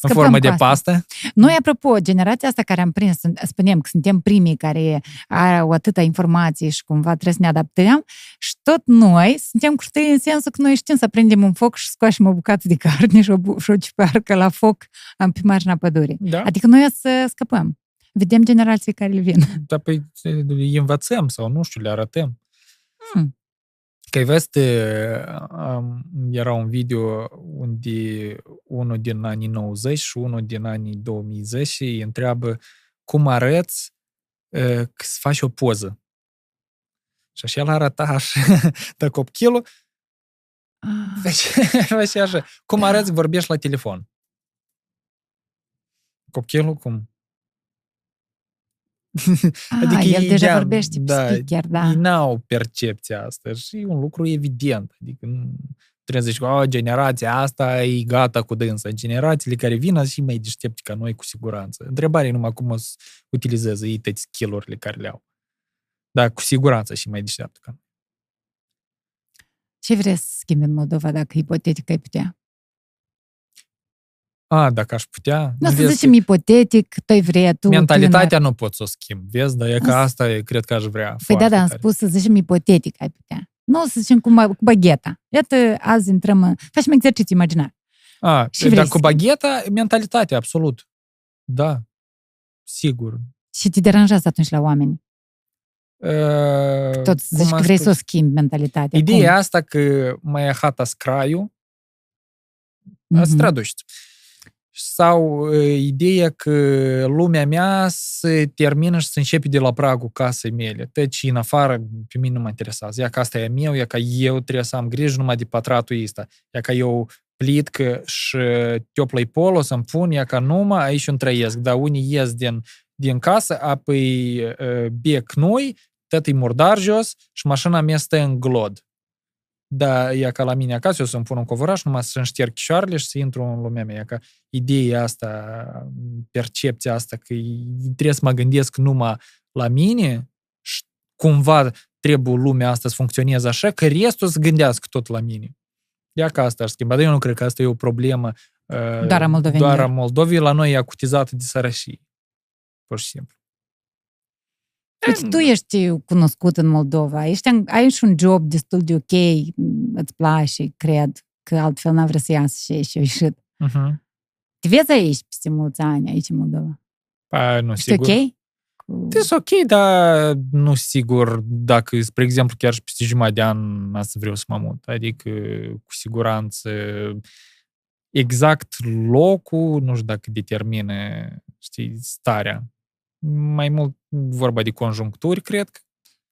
[SPEAKER 2] În formă de pastă.
[SPEAKER 1] Noi, apropo, generația asta care am prins, spunem că suntem primii care au atâta informații și cumva trebuie să ne adaptăm și tot noi suntem curtei în sensul că noi știm să prindem un foc și scoașem o bucată de carne și o, și o ciupercă la foc pe marginea pădurii.
[SPEAKER 2] Da.
[SPEAKER 1] Adică noi o să scăpăm. Vedem generații care le vin.
[SPEAKER 2] Da, păi îi învățăm sau nu știu, le arătăm.
[SPEAKER 1] Hmm.
[SPEAKER 2] Că vezi, era un video unde unul din anii 90 și unul din anii 2010 îi întreabă cum arăți că să faci o poză. Și așa el arăta așa, (laughs) de copchilul, ah. (laughs) așa, cum arăți vorbești la telefon? Copchilul cum? (laughs)
[SPEAKER 1] adică ah, el deja vorbește da, speaker, da.
[SPEAKER 2] Ei n-au percepția asta și e un lucru evident. Adică nu trebuie să zici că oh, generația asta e gata cu dânsa. Generațiile care vin și mai deștepte ca noi cu siguranță. Întrebarea e numai cum o să utilizeze ei toate skill-urile care le au. Dar cu siguranță și mai deșteaptă ca noi.
[SPEAKER 1] Ce vrei să schimbi în Moldova dacă ipotetic ai putea?
[SPEAKER 2] A, dacă aș putea...
[SPEAKER 1] Nu să zicem ipotetic, tu vrei tu...
[SPEAKER 2] Mentalitatea tânăr. nu pot să o schimb, vezi? Dar e că asta e, cred că aș vrea.
[SPEAKER 1] Păi da, da, am spus să zicem ipotetic ai putea. Nu să zicem cu, cu bagheta. Iată, azi intrăm în... Facem exercițiu imaginar.
[SPEAKER 2] A, și dar cu bagheta, mentalitatea, absolut. Da, sigur.
[SPEAKER 1] Și te deranjează atunci la oameni?
[SPEAKER 2] Uh,
[SPEAKER 1] Tot zici că vrei spus? să o schimbi mentalitatea.
[SPEAKER 2] Ideea Cum? asta că mai hata scraiu, mm-hmm. asta traduceți. Sau ideea că lumea mea se termină și se începe de la pragul casei mele. Deci, în afară, pe mine nu mă interesează. Ia că asta e meu, ia că eu trebuie să am grijă numai de pătratul ăsta. Ia că eu plitcă și teplă polo să-mi pun, ia că numai aici îmi trăiesc. Dar unii ies din, din casă, apoi bec noi, tot e murdar jos și mașina mea stă în glod. Da, e ca la mine acasă, eu să-mi pun un covoraș, numai să-mi șterg chișoarele și să intru în lumea mea. Ca ideea asta, percepția asta, că trebuie să mă gândesc numai la mine și cumva trebuie lumea asta să funcționeze așa, că restul să gândească tot la mine. Ia ca asta ar schimba, dar eu nu cred că asta e o problemă
[SPEAKER 1] uh, doar a Moldovei.
[SPEAKER 2] Doar a Moldovei, la noi e acutizată de sărășie. Pur și simplu.
[SPEAKER 1] Deci tu ești cunoscut în Moldova, ești, ai și un job destul de ok, îți place, cred, că altfel n-a vrut să iasă și ești ieșit. Uh-huh. Te vezi aici peste mulți ani, aici în Moldova?
[SPEAKER 2] Pa, nu,
[SPEAKER 1] ești
[SPEAKER 2] sigur.
[SPEAKER 1] ok?
[SPEAKER 2] Cu... Este ok, dar nu sigur dacă, spre exemplu, chiar și peste jumătate de an să vreau să mă mut. Adică, cu siguranță, exact locul, nu știu dacă determină, știi, starea mai mult vorba de conjuncturi, cred că.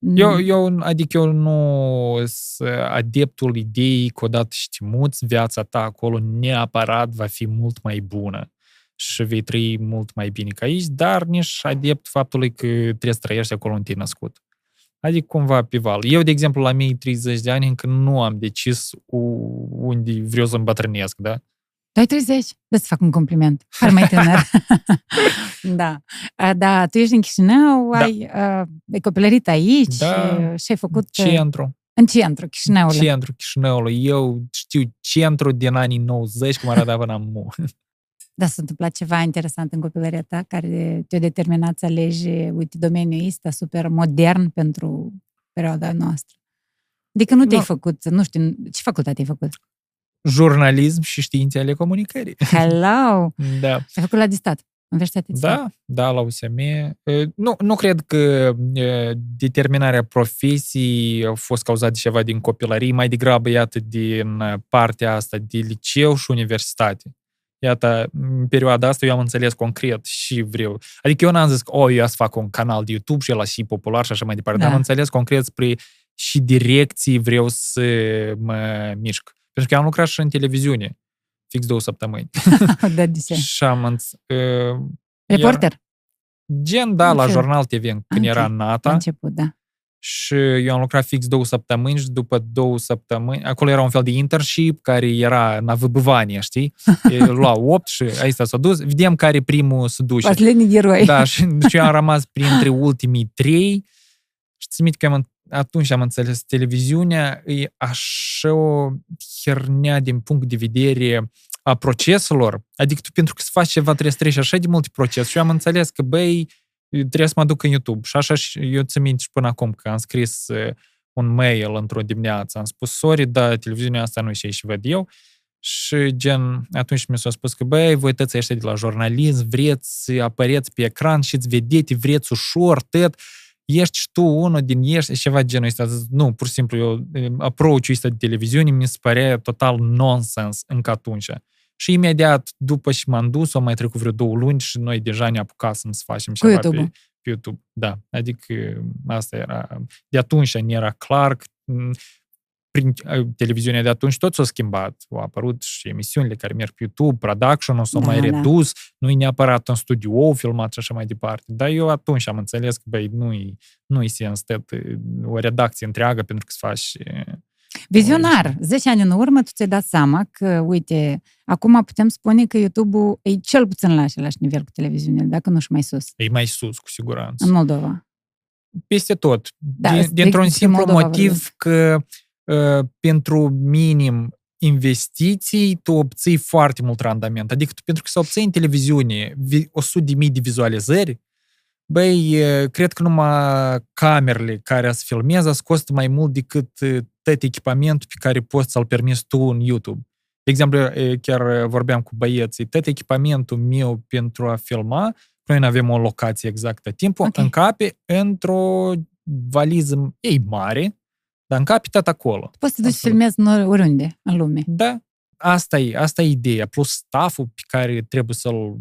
[SPEAKER 2] Eu, mm. eu, adică eu nu sunt adeptul ideii că odată știmuți, viața ta acolo neapărat va fi mult mai bună și vei trăi mult mai bine ca aici, dar nici adept faptului că trebuie să trăiești acolo unde te născut. Adică cumva pe val. Eu, de exemplu, la mei 30 de ani încă nu am decis unde vreau să îmbătrânesc, da?
[SPEAKER 1] Tu ai 30? Să fac un compliment. Par mai tânăr. (laughs) da. Da, tu ești din Chișinău, da. ai, uh, ai copilărit aici da. și ai făcut...
[SPEAKER 2] Centru.
[SPEAKER 1] În centru Chișinăului.
[SPEAKER 2] Centru Chișinăului. Eu știu centru din anii 90, cum arăta până am (laughs)
[SPEAKER 1] Da, s-a întâmplat ceva interesant în copilăria ta care te-a determinat să alegi, uite, domeniul ăsta super modern pentru perioada noastră. Adică nu te-ai no. făcut, nu știu, ce facultate ai făcut?
[SPEAKER 2] Jurnalism și științe ale comunicării.
[SPEAKER 1] Hello! (laughs)
[SPEAKER 2] da.
[SPEAKER 1] Ai făcut la distat. Universitatea
[SPEAKER 2] Da, da, la USM. Nu, nu cred că determinarea profesiei a fost cauzată de ceva din copilărie, mai degrabă, iată, din partea asta de liceu și universitate. Iată, în perioada asta eu am înțeles concret și vreau. Adică eu n-am zis că, oh, eu să fac un canal de YouTube și el și popular și așa mai departe, da. dar am înțeles concret spre și direcții vreau să mă mișc. Pentru că am lucrat și în televiziune, fix două săptămâni. (laughs)
[SPEAKER 1] da, de ce?
[SPEAKER 2] și am înț... Uh,
[SPEAKER 1] Reporter?
[SPEAKER 2] Gen, da, la Jurnal TV, când okay. era
[SPEAKER 1] Nata. început, da.
[SPEAKER 2] Și eu am lucrat fix două săptămâni și după două săptămâni, acolo era un fel de internship care era na vâbâvania, știi? (laughs) Lua opt și aici s-a dus. Vedem care primul se duce.
[SPEAKER 1] Последний герой.
[SPEAKER 2] Da, și deci eu am rămas printre ultimii trei și ți că am atunci am înțeles, televiziunea e așa o hernea din punct de vedere a proceselor. Adică tu pentru că să faci ceva trebuie să treci așa de multe procese. Și eu am înțeles că, băi, trebuie să mă duc în YouTube. Și așa eu ți minte și până acum că am scris un mail într-o dimineață. Am spus, sorry, da, televiziunea asta nu e și văd eu. Și gen, atunci mi s-a spus că, băi, voi tăți ăștia de la jurnalism, vreți să apăreți pe ecran și ți vedeți, vreți ușor, tăt ești tu unul din ești, ceva genul ăsta. Nu, pur și simplu, eu, approach-ul ăsta de televiziune mi se părea total nonsens încă atunci. Și imediat, după ce m-am dus, au mai trecut vreo două luni și noi deja ne apucasem să facem ceva
[SPEAKER 1] pe,
[SPEAKER 2] pe YouTube. Da, adică asta era, de atunci ne era clar că prin televiziunea de atunci tot s-a schimbat. Au apărut și emisiunile care merg pe YouTube, production-ul s-a da, mai da. redus, nu e neapărat în studio filmat și așa mai departe. Dar eu atunci am înțeles că, băi, nu-i, nu-i sens de o redacție întreagă pentru că să faci
[SPEAKER 1] Vizionar, 10 ani în urmă tu ți-ai dat seama că, uite, acum putem spune că YouTube-ul e cel puțin la același nivel cu televiziunea, dacă nu și mai sus.
[SPEAKER 2] E mai sus, cu siguranță.
[SPEAKER 1] În Moldova.
[SPEAKER 2] Peste tot. Da, Din, dintr-un simplu Moldova, motiv că Ă, pentru minim investiții, tu obții foarte mult randament. Adică tu, pentru că să obții în televiziune 100 de mii de vizualizări, băi, cred că numai camerele care să filmeze să costă mai mult decât tot echipamentul pe care poți să-l permiți tu în YouTube. De exemplu, chiar vorbeam cu băieții, tot echipamentul meu pentru a filma, noi nu avem o locație exactă. Timpul okay. încape într-o valiză ei mare, dar în tot acolo.
[SPEAKER 1] Poți să te duci să filmezi oriunde în lume.
[SPEAKER 2] Da. asta e, asta e ideea, plus stafful pe care trebuie să-l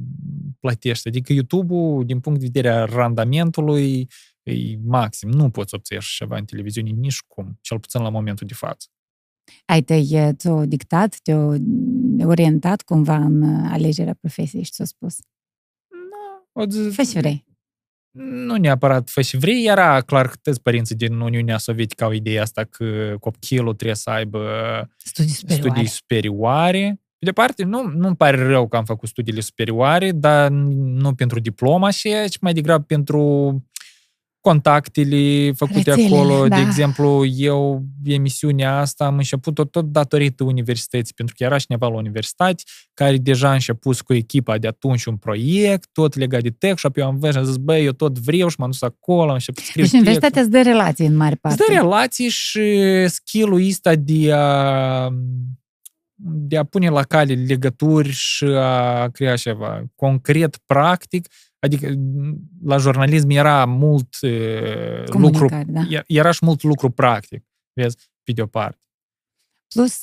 [SPEAKER 2] plătești. Adică YouTube-ul, din punct de vedere a randamentului, e maxim. Nu poți obține ceva în televiziune nici cum, cel puțin la momentul de față.
[SPEAKER 1] Ai te ți-o dictat, te-o orientat cumva în alegerea profesiei și ți-o spus?
[SPEAKER 2] Nu. No,
[SPEAKER 1] Fă și vrei
[SPEAKER 2] nu neapărat fă și vrei, era clar că toți părinții din Uniunea Sovietică au ideea asta că copilul trebuie să aibă
[SPEAKER 1] studii superioare.
[SPEAKER 2] Studii superioare. Pe de parte, nu, nu-mi pare rău că am făcut studiile superioare, dar nu pentru diploma și ci mai degrabă pentru contactele făcute Rețele, acolo. Da. De exemplu, eu, emisiunea asta am început-o tot datorită universității, pentru că era cineva la universitate care deja a început cu echipa de atunci un proiect, tot legat de tech și apoi am văzut și am zis, băi, eu tot vreau și m-am dus acolo, am început să scriu
[SPEAKER 1] Deci universitatea îți dă relații în mare parte.
[SPEAKER 2] Îți dă relații și skill-ul ăsta de a de a pune la cale legături și a crea ceva concret, practic, Adică la jurnalism era mult lucru, da. era și mult lucru practic, vezi, pe de-o parte.
[SPEAKER 1] Plus,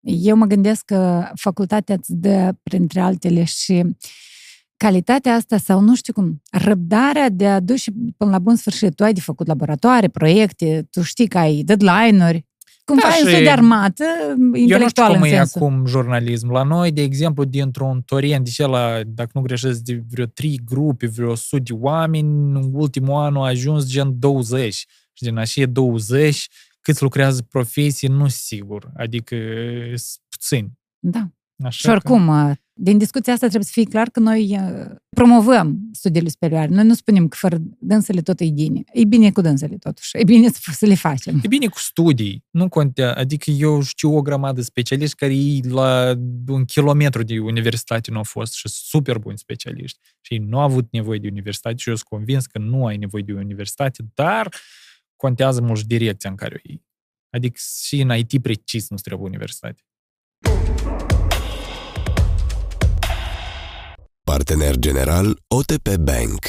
[SPEAKER 1] eu mă gândesc că facultatea îți dă, printre altele, și calitatea asta sau nu știu cum, răbdarea de a duce până la bun sfârșit. Tu ai de făcut laboratoare, proiecte, tu știi că ai deadline-uri, Cumva da, e un de armată Eu nu știu cum e
[SPEAKER 2] acum jurnalism. La noi, de exemplu, dintr-un torent, de la, dacă nu greșesc, de vreo trei grupe, vreo sute de oameni, în ultimul an a ajuns gen 20. Și din așa 20, câți lucrează profesii, nu sigur. Adică puțini.
[SPEAKER 1] Da. Așa și oricum, că... din discuția asta trebuie să fie clar că noi promovăm studiile superioare. Noi nu spunem că fără dânsele tot e bine. E bine cu dânsele totuși. E bine să (laughs) le facem.
[SPEAKER 2] E bine cu studii. Nu contează. Adică eu știu o grămadă de specialiști care ei la un kilometru de universitate nu au fost și super buni specialiști. Și ei nu au avut nevoie de universitate și eu sunt convins că nu ai nevoie de universitate, dar contează mult direcția în care o iei. Adică și în IT precis nu trebuie universitate.
[SPEAKER 3] Partener general OTP Bank.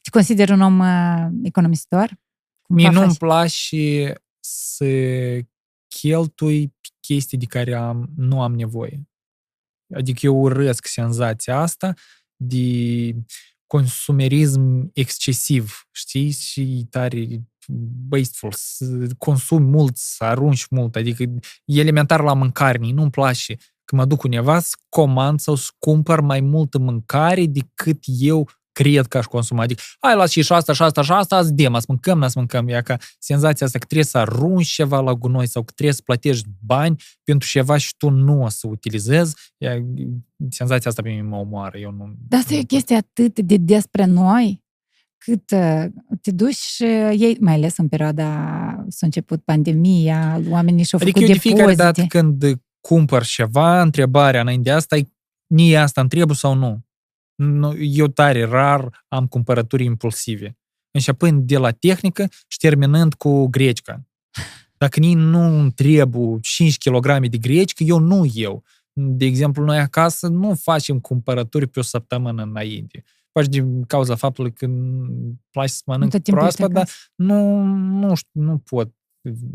[SPEAKER 1] Te consider un om uh, economisitor?
[SPEAKER 2] Mie nu-mi place să cheltui chestii de care am, nu am nevoie. Adică eu urăsc senzația asta de consumerism excesiv, știi? Și tare wasteful, să consumi mult, să arunci mult, adică elementar la mâncare, nu-mi place când mă duc undeva să comand sau să cumpăr mai multă mâncare decât eu cred că aș consuma. Adică, hai, las și șasta, și șasta, și șasta, azi dem, să mâncăm, să mâncăm. E ca senzația asta că trebuie să arunci ceva la gunoi sau că trebuie să plătești bani pentru ceva și tu nu o să utilizezi. E, senzația asta pe mine mă omoară. Eu nu,
[SPEAKER 1] Dar asta e o chestie atât de despre noi, cât uh, te duci și ei, mai ales în perioada s-a început pandemia, oamenii și-au
[SPEAKER 2] adică
[SPEAKER 1] făcut
[SPEAKER 2] depozite. Adică de fiecare dată când cumpăr ceva, întrebarea înainte de asta e, nie asta îmi trebuie sau nu? Eu tare rar am cumpărături impulsive. Începând de la tehnică și terminând cu grecica. Dacă nii nu trebuie 5 kg de grecică, eu nu eu. De exemplu, noi acasă nu facem cumpărături pe o săptămână înainte. Faci din cauza faptului că place să mănânc proaspăt, dar nu, nu, știu, nu pot.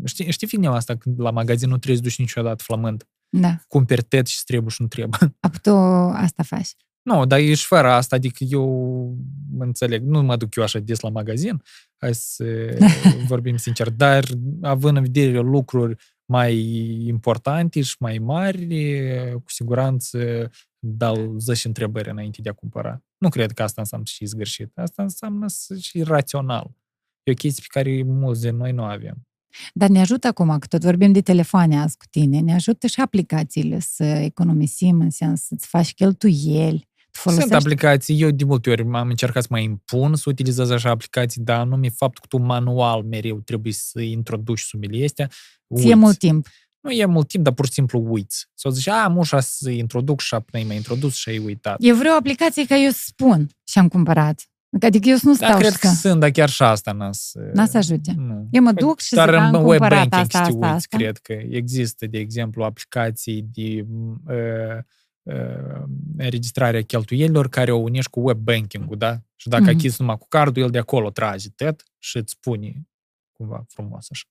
[SPEAKER 2] Știi, știi filmul asta când la magazin nu trebuie să duci niciodată flământ?
[SPEAKER 1] Da.
[SPEAKER 2] Cumperi tet și trebuie și nu trebuie. (laughs)
[SPEAKER 1] A, tu asta faci?
[SPEAKER 2] Nu, dar ești fără asta, adică eu înțeleg, nu mă duc eu așa des la magazin, hai să (laughs) vorbim sincer, dar având în vedere lucruri mai importante și mai mari, cu siguranță dau 10 întrebări înainte de a cumpăra. Nu cred că asta înseamnă și zgârșit. Asta înseamnă și rațional. E o chestie pe care mulți de noi nu avem.
[SPEAKER 1] Dar ne ajută acum, că tot vorbim de telefoane azi cu tine, ne ajută și aplicațiile să economisim, în sens să-ți faci cheltuieli.
[SPEAKER 2] Folosești... Sunt aplicații, eu de multe ori am încercat să mă impun să utilizez așa aplicații, dar nu mi faptul că tu manual mereu trebuie să introduci sumele astea.
[SPEAKER 1] Ție mult timp.
[SPEAKER 2] Nu e mult timp, dar pur și simplu uiți. Sau zici, a, am ușa să introduc și apoi mai introdus și ai uitat.
[SPEAKER 1] Eu vreau o aplicație ca eu spun și am cumpărat. Adică eu nu stau
[SPEAKER 2] da, cred
[SPEAKER 1] că
[SPEAKER 2] sunt, dar chiar și asta n-a să...
[SPEAKER 1] N-a să ajute. Nu. Eu mă duc și Dar în web banking asta, asta,
[SPEAKER 2] uiți,
[SPEAKER 1] asta.
[SPEAKER 2] cred că există, de exemplu, aplicații de uh, uh, înregistrarea cheltuielilor care o unești cu web banking-ul, da? Și dacă mm-hmm. achizi numai cu cardul, el de acolo trage tet și îți spune cumva frumos așa.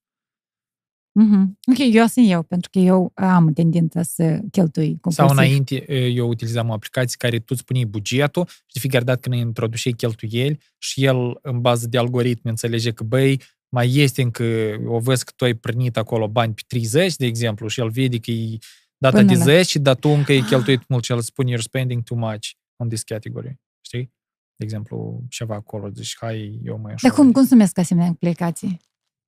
[SPEAKER 1] Mm-hmm. Ok, eu sunt eu, pentru că eu am tendința să cheltui compulsiv.
[SPEAKER 2] Sau înainte, eu utilizam o aplicație care tu îți puneai bugetul și de fiecare dată când introduceai cheltuieli și el, în bază de algoritm, înțelege că, băi, mai este încă, o văz că tu ai prănit acolo bani pe 30, de exemplu, și el vede că e data Până de 10, dar tu încă ai cheltuit mult și el spune you're spending too much on this category. Știi? De exemplu, ceva acolo, deci hai, eu mai așa.
[SPEAKER 1] Dar cum, cum sumesc asemenea aplicații?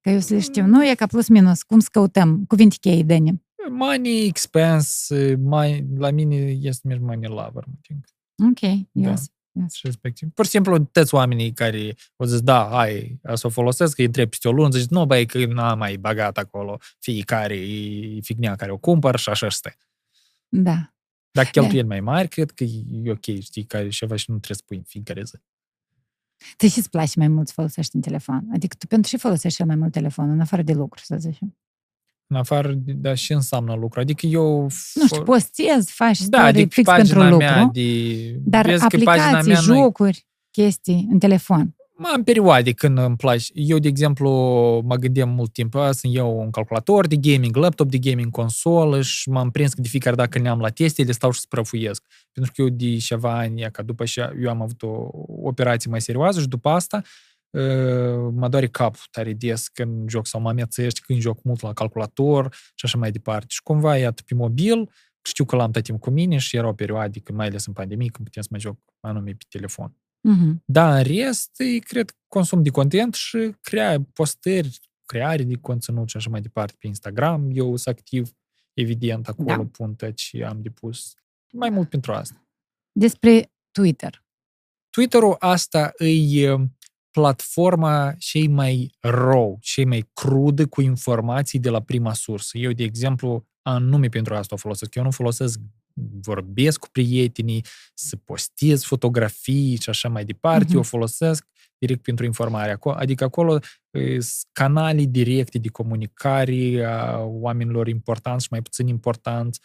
[SPEAKER 1] Că eu să știu, nu e ca plus minus, cum să căutăm, cuvinte cheie, Dani.
[SPEAKER 2] Money, expense, mai, la mine este merg money lover, mă think.
[SPEAKER 1] Ok, da. yes. Yes.
[SPEAKER 2] Și respectiv. Pur și simplu, toți oamenii care au zis, da, hai, să o folosesc, că îi întreb peste o lună, zici, nu, băi, că n-am mai bagat acolo fiecare e fignea care o cumpăr și așa este.
[SPEAKER 1] Da.
[SPEAKER 2] Dacă cheltuieli da. mai mari, cred că e ok, știi, care ceva și nu trebuie să pui în fiecare zi.
[SPEAKER 1] Ți și îți place mai mult să folosești în telefon? Adică tu pentru ce folosești cel mai mult telefon, în afară de lucru, să zicem?
[SPEAKER 2] În afară, de, da, și înseamnă lucru. Adică eu...
[SPEAKER 1] Nu știu, postezi, faci da, adică fix pentru lucru,
[SPEAKER 2] de,
[SPEAKER 1] dar aplicații, mea jocuri, chestii în telefon.
[SPEAKER 2] Am perioade când îmi place. Eu, de exemplu, mă gândeam mult timp, sunt eu un calculator de gaming, laptop de gaming, consolă și m-am prins că de fiecare dată le am la teste, le stau și sprăfuiesc. Pentru că eu de ceva ani, ca după ce eu am avut o operație mai serioasă și după asta mă doare capul tare des când joc sau mă amețești când joc mult la calculator și așa mai departe. Și cumva, iată, pe mobil, știu că l-am tot timp cu mine și era o perioadă, mai ales în pandemie, când puteam să mă joc anume pe telefon. Uh-huh. Dar în rest, e, cred, consum de content și crea postări, creare de conținut și așa mai departe pe Instagram. Eu sunt activ, evident, acolo da. pun ce am depus. Mai mult pentru asta.
[SPEAKER 1] Despre Twitter.
[SPEAKER 2] Twitter-ul asta e platforma cei mai rău, cei mai crudă cu informații de la prima sursă. Eu, de exemplu, anume pentru asta o folosesc. Eu nu folosesc vorbesc cu prietenii, să postez fotografii și așa mai departe. Uh-huh. Eu folosesc direct pentru informare. Adică acolo canale directe de comunicare a oamenilor importanți și mai puțin importanți.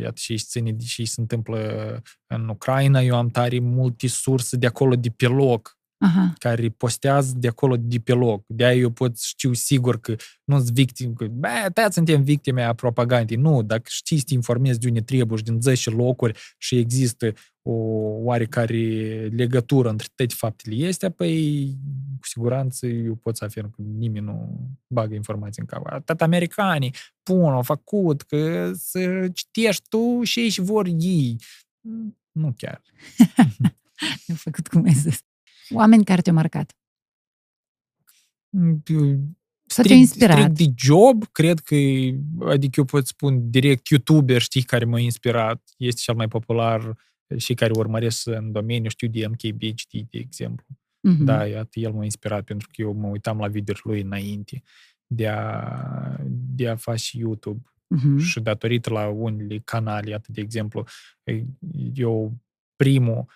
[SPEAKER 2] Iată și ține și se întâmplă în Ucraina. Eu am tare multe surse de acolo de pe loc Aha. care postează de acolo de pe loc. De aia eu pot știu sigur că nu sunt victime, că bă, da, suntem victime a propagandei. Nu, dacă știi să te informezi de unde trebuie și din 10 locuri și există o oarecare legătură între toate faptele este, păi cu siguranță eu pot să afirm că nimeni nu bagă informații în cap. Atât americanii pun, au făcut, că să citești tu și ei vor ei. Nu chiar. (laughs)
[SPEAKER 1] Am făcut cum ai zis. Oameni care te-au marcat. Să te inspirat.
[SPEAKER 2] Strict de job, cred că, adică eu pot spun direct youtuber, știi, care m-a inspirat, este cel mai popular și care urmăresc în domeniu, știu de MKBHD, de exemplu. Mm-hmm. Da, iată, el m-a inspirat pentru că eu mă uitam la video lui înainte de a, de a face YouTube. Mm-hmm. Și datorită la unele canale, atât de exemplu, eu primul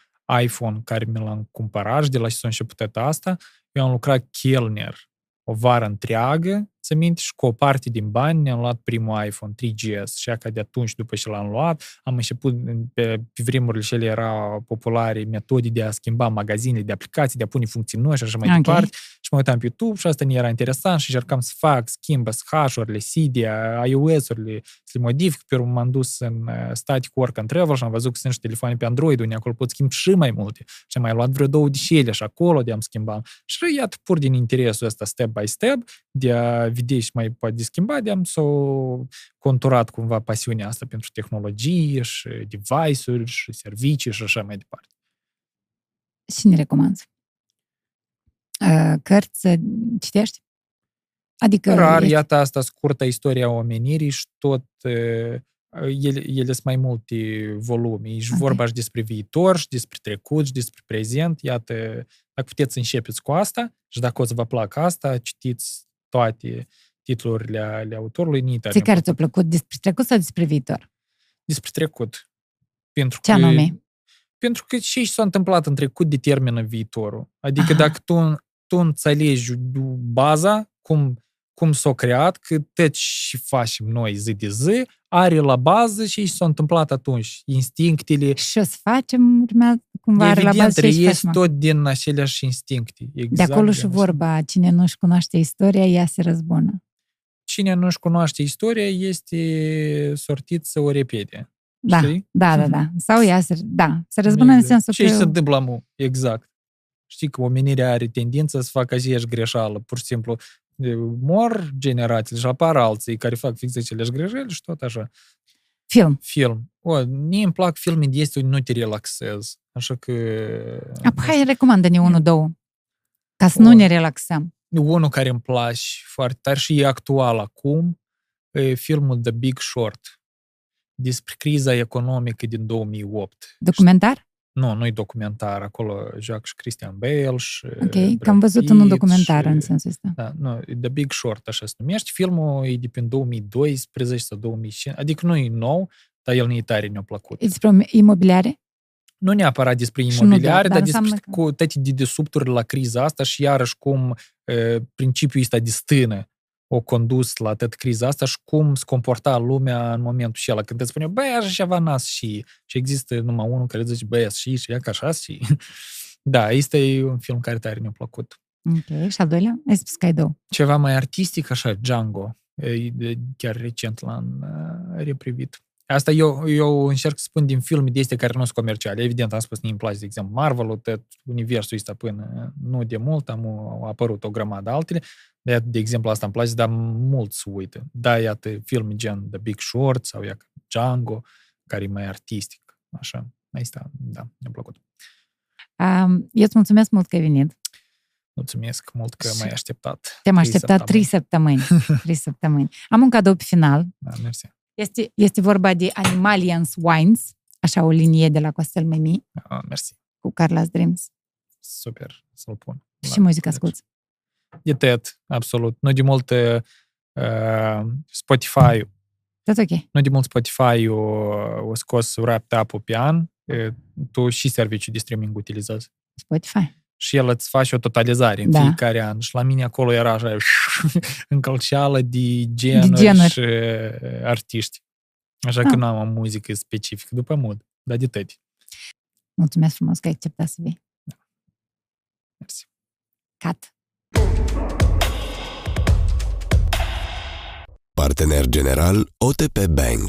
[SPEAKER 2] iPhone care mi l-am cumpărat și de la ce s-a început asta, eu am lucrat chelner o vară întreagă să minte și cu o parte din bani ne-am luat primul iPhone 3GS și ca de atunci, după ce l-am luat, am început, pe, pe vremurile și ele erau populare metode de a schimba magazine de aplicații, de a pune funcții noi și așa mai okay. departe. Și mă uitam pe YouTube și asta ne era interesant și încercam să fac, schimbă SH-urile, Cydia, iOS-urile, să le modific. Pe urmă m-am dus în uh, Static Work and Travel și am văzut că sunt și telefoane pe Android, unde acolo pot schimb și mai multe. Și am mai luat vreo două de și acolo de am schimbat. Și iată, pur din interesul ăsta, step by step, de a vedea și mai poate schimba, de am s-o conturat cumva pasiunea asta pentru tehnologie și device-uri și servicii și așa mai departe.
[SPEAKER 1] Și ne recomanzi? Cărți citești?
[SPEAKER 2] Adică Rar, ești... iată asta scurtă istoria omenirii și tot ele, ele sunt mai multe volume. Ești okay. vorba și despre viitor, și despre trecut, și despre prezent. Iată, dacă puteți să începeți cu asta și dacă o să vă placă asta, citiți toate titlurile ale autorului. Nita,
[SPEAKER 1] Ți care ți-a plăcut? Despre trecut sau despre viitor?
[SPEAKER 2] Despre trecut. Pentru
[SPEAKER 1] Ce că, anume?
[SPEAKER 2] Pentru că ce s-a întâmplat în trecut determină viitorul. Adică Aha. dacă tu, tu înțelegi baza, cum, cum s-a creat, că tot ce facem noi zi de zi, are la bază și s-a întâmplat atunci. Instinctele...
[SPEAKER 1] Și o să facem, urmează cumva
[SPEAKER 2] Evident,
[SPEAKER 1] are la bază
[SPEAKER 2] și tot din aceleași instincte.
[SPEAKER 1] Exact de acolo și vorba, cine nu-și cunoaște istoria, ea se răzbună.
[SPEAKER 2] cine nu-și cunoaște istoria este sortit să o repete.
[SPEAKER 1] Da,
[SPEAKER 2] Știi?
[SPEAKER 1] da, da, da. Sau ea, să, da, să răzbună în sensul
[SPEAKER 2] Ce
[SPEAKER 1] că...
[SPEAKER 2] se întâmplă, mu? Exact. Știi că omenirea are tendința să facă aceeași greșeală. Pur și simplu e, mor generațiile și apar alții care fac fix aceleași greșeli și tot așa.
[SPEAKER 1] Film.
[SPEAKER 2] Film. O, mie îmi plac filme de este nu te relaxezi. Așa că...
[SPEAKER 1] Apoi, hai, recomandă-ne unul, două. Ca să nu
[SPEAKER 2] Bun.
[SPEAKER 1] ne relaxăm.
[SPEAKER 2] Unul care îmi place foarte tare și e actual acum, e filmul The Big Short despre criza economică din 2008.
[SPEAKER 1] Documentar?
[SPEAKER 2] Nu, nu-i documentar. Acolo joacă și Christian Bale și
[SPEAKER 1] Ok,
[SPEAKER 2] Brad
[SPEAKER 1] că am văzut
[SPEAKER 2] Pitt
[SPEAKER 1] în un documentar
[SPEAKER 2] și...
[SPEAKER 1] în sensul ăsta.
[SPEAKER 2] Da, nu, The Big Short, așa se numește. Filmul e de prin 2012 sau 2005, adică nu e nou, dar el nu tare ne-a plăcut.
[SPEAKER 1] E despre imobiliare?
[SPEAKER 2] Nu neapărat despre
[SPEAKER 1] Și nu
[SPEAKER 2] imobiliare,
[SPEAKER 1] doar,
[SPEAKER 2] dar
[SPEAKER 1] dar
[SPEAKER 2] despre
[SPEAKER 1] înseamnă că-
[SPEAKER 2] cu toate dedesubturile la criza asta și iarăși cum e, principiul ăsta de stână o condus la tot criza asta și cum se comporta lumea în momentul și ăla, când îți spune, băi, așa ceva nas și, și există numai unul care zice, băi, și, și ea ca așa și... (laughs) Da, este un film care tare ne-a plăcut.
[SPEAKER 1] Ok, și al doilea? Ai spus că ai două.
[SPEAKER 2] Ceva mai artistic, așa, Django. E, de- chiar recent l-am uh, reprivit. Asta eu, eu încerc să spun din filme de astea care nu sunt comerciale. Evident, am spus, îmi place, de exemplu, Marvel-ul, tot universul ăsta până nu de mult, am au apărut o grămadă altele. De, iată, de exemplu, asta îmi place, dar mulți se uită. Da, iată, filme gen The Big Short sau ia Django, care e mai artistic. Așa, asta, da, mi-a plăcut.
[SPEAKER 1] Um, eu îți mulțumesc mult că ai venit.
[SPEAKER 2] Mulțumesc mult că
[SPEAKER 1] Și
[SPEAKER 2] m-ai așteptat.
[SPEAKER 1] Te-am
[SPEAKER 2] Trei
[SPEAKER 1] așteptat trei săptămâni. Trei săptămâni. Am un cadou pe final.
[SPEAKER 2] Da, mersi.
[SPEAKER 1] Este, este vorba de Animalians Wines, așa o linie de la Costel Memi,
[SPEAKER 2] Ah, mersi.
[SPEAKER 1] cu Carla's Dreams.
[SPEAKER 2] Super, să-l pun.
[SPEAKER 1] Și muzică asculți.
[SPEAKER 2] E TED, absolut. Nu de mult uh, Spotify,
[SPEAKER 1] Tot ok.
[SPEAKER 2] nu de mult Spotify o scos Wrapped Up-ul pe an, uh, tu și serviciul de streaming utilizezi.
[SPEAKER 1] Spotify.
[SPEAKER 2] Și el îți face o totalizare în
[SPEAKER 1] Da.
[SPEAKER 2] fiecare an. Și la mine acolo era așa (laughs) încălceală de genuri,
[SPEAKER 1] De genuri.
[SPEAKER 2] și uh, artiști. Așa
[SPEAKER 1] Ah.
[SPEAKER 2] că nu am o muzică specifică după mod, dar de tăti.
[SPEAKER 1] Mulțumesc frumos că ai acceptat să vii.
[SPEAKER 2] Mersi.
[SPEAKER 1] Cat.
[SPEAKER 3] Partener general OTP Bank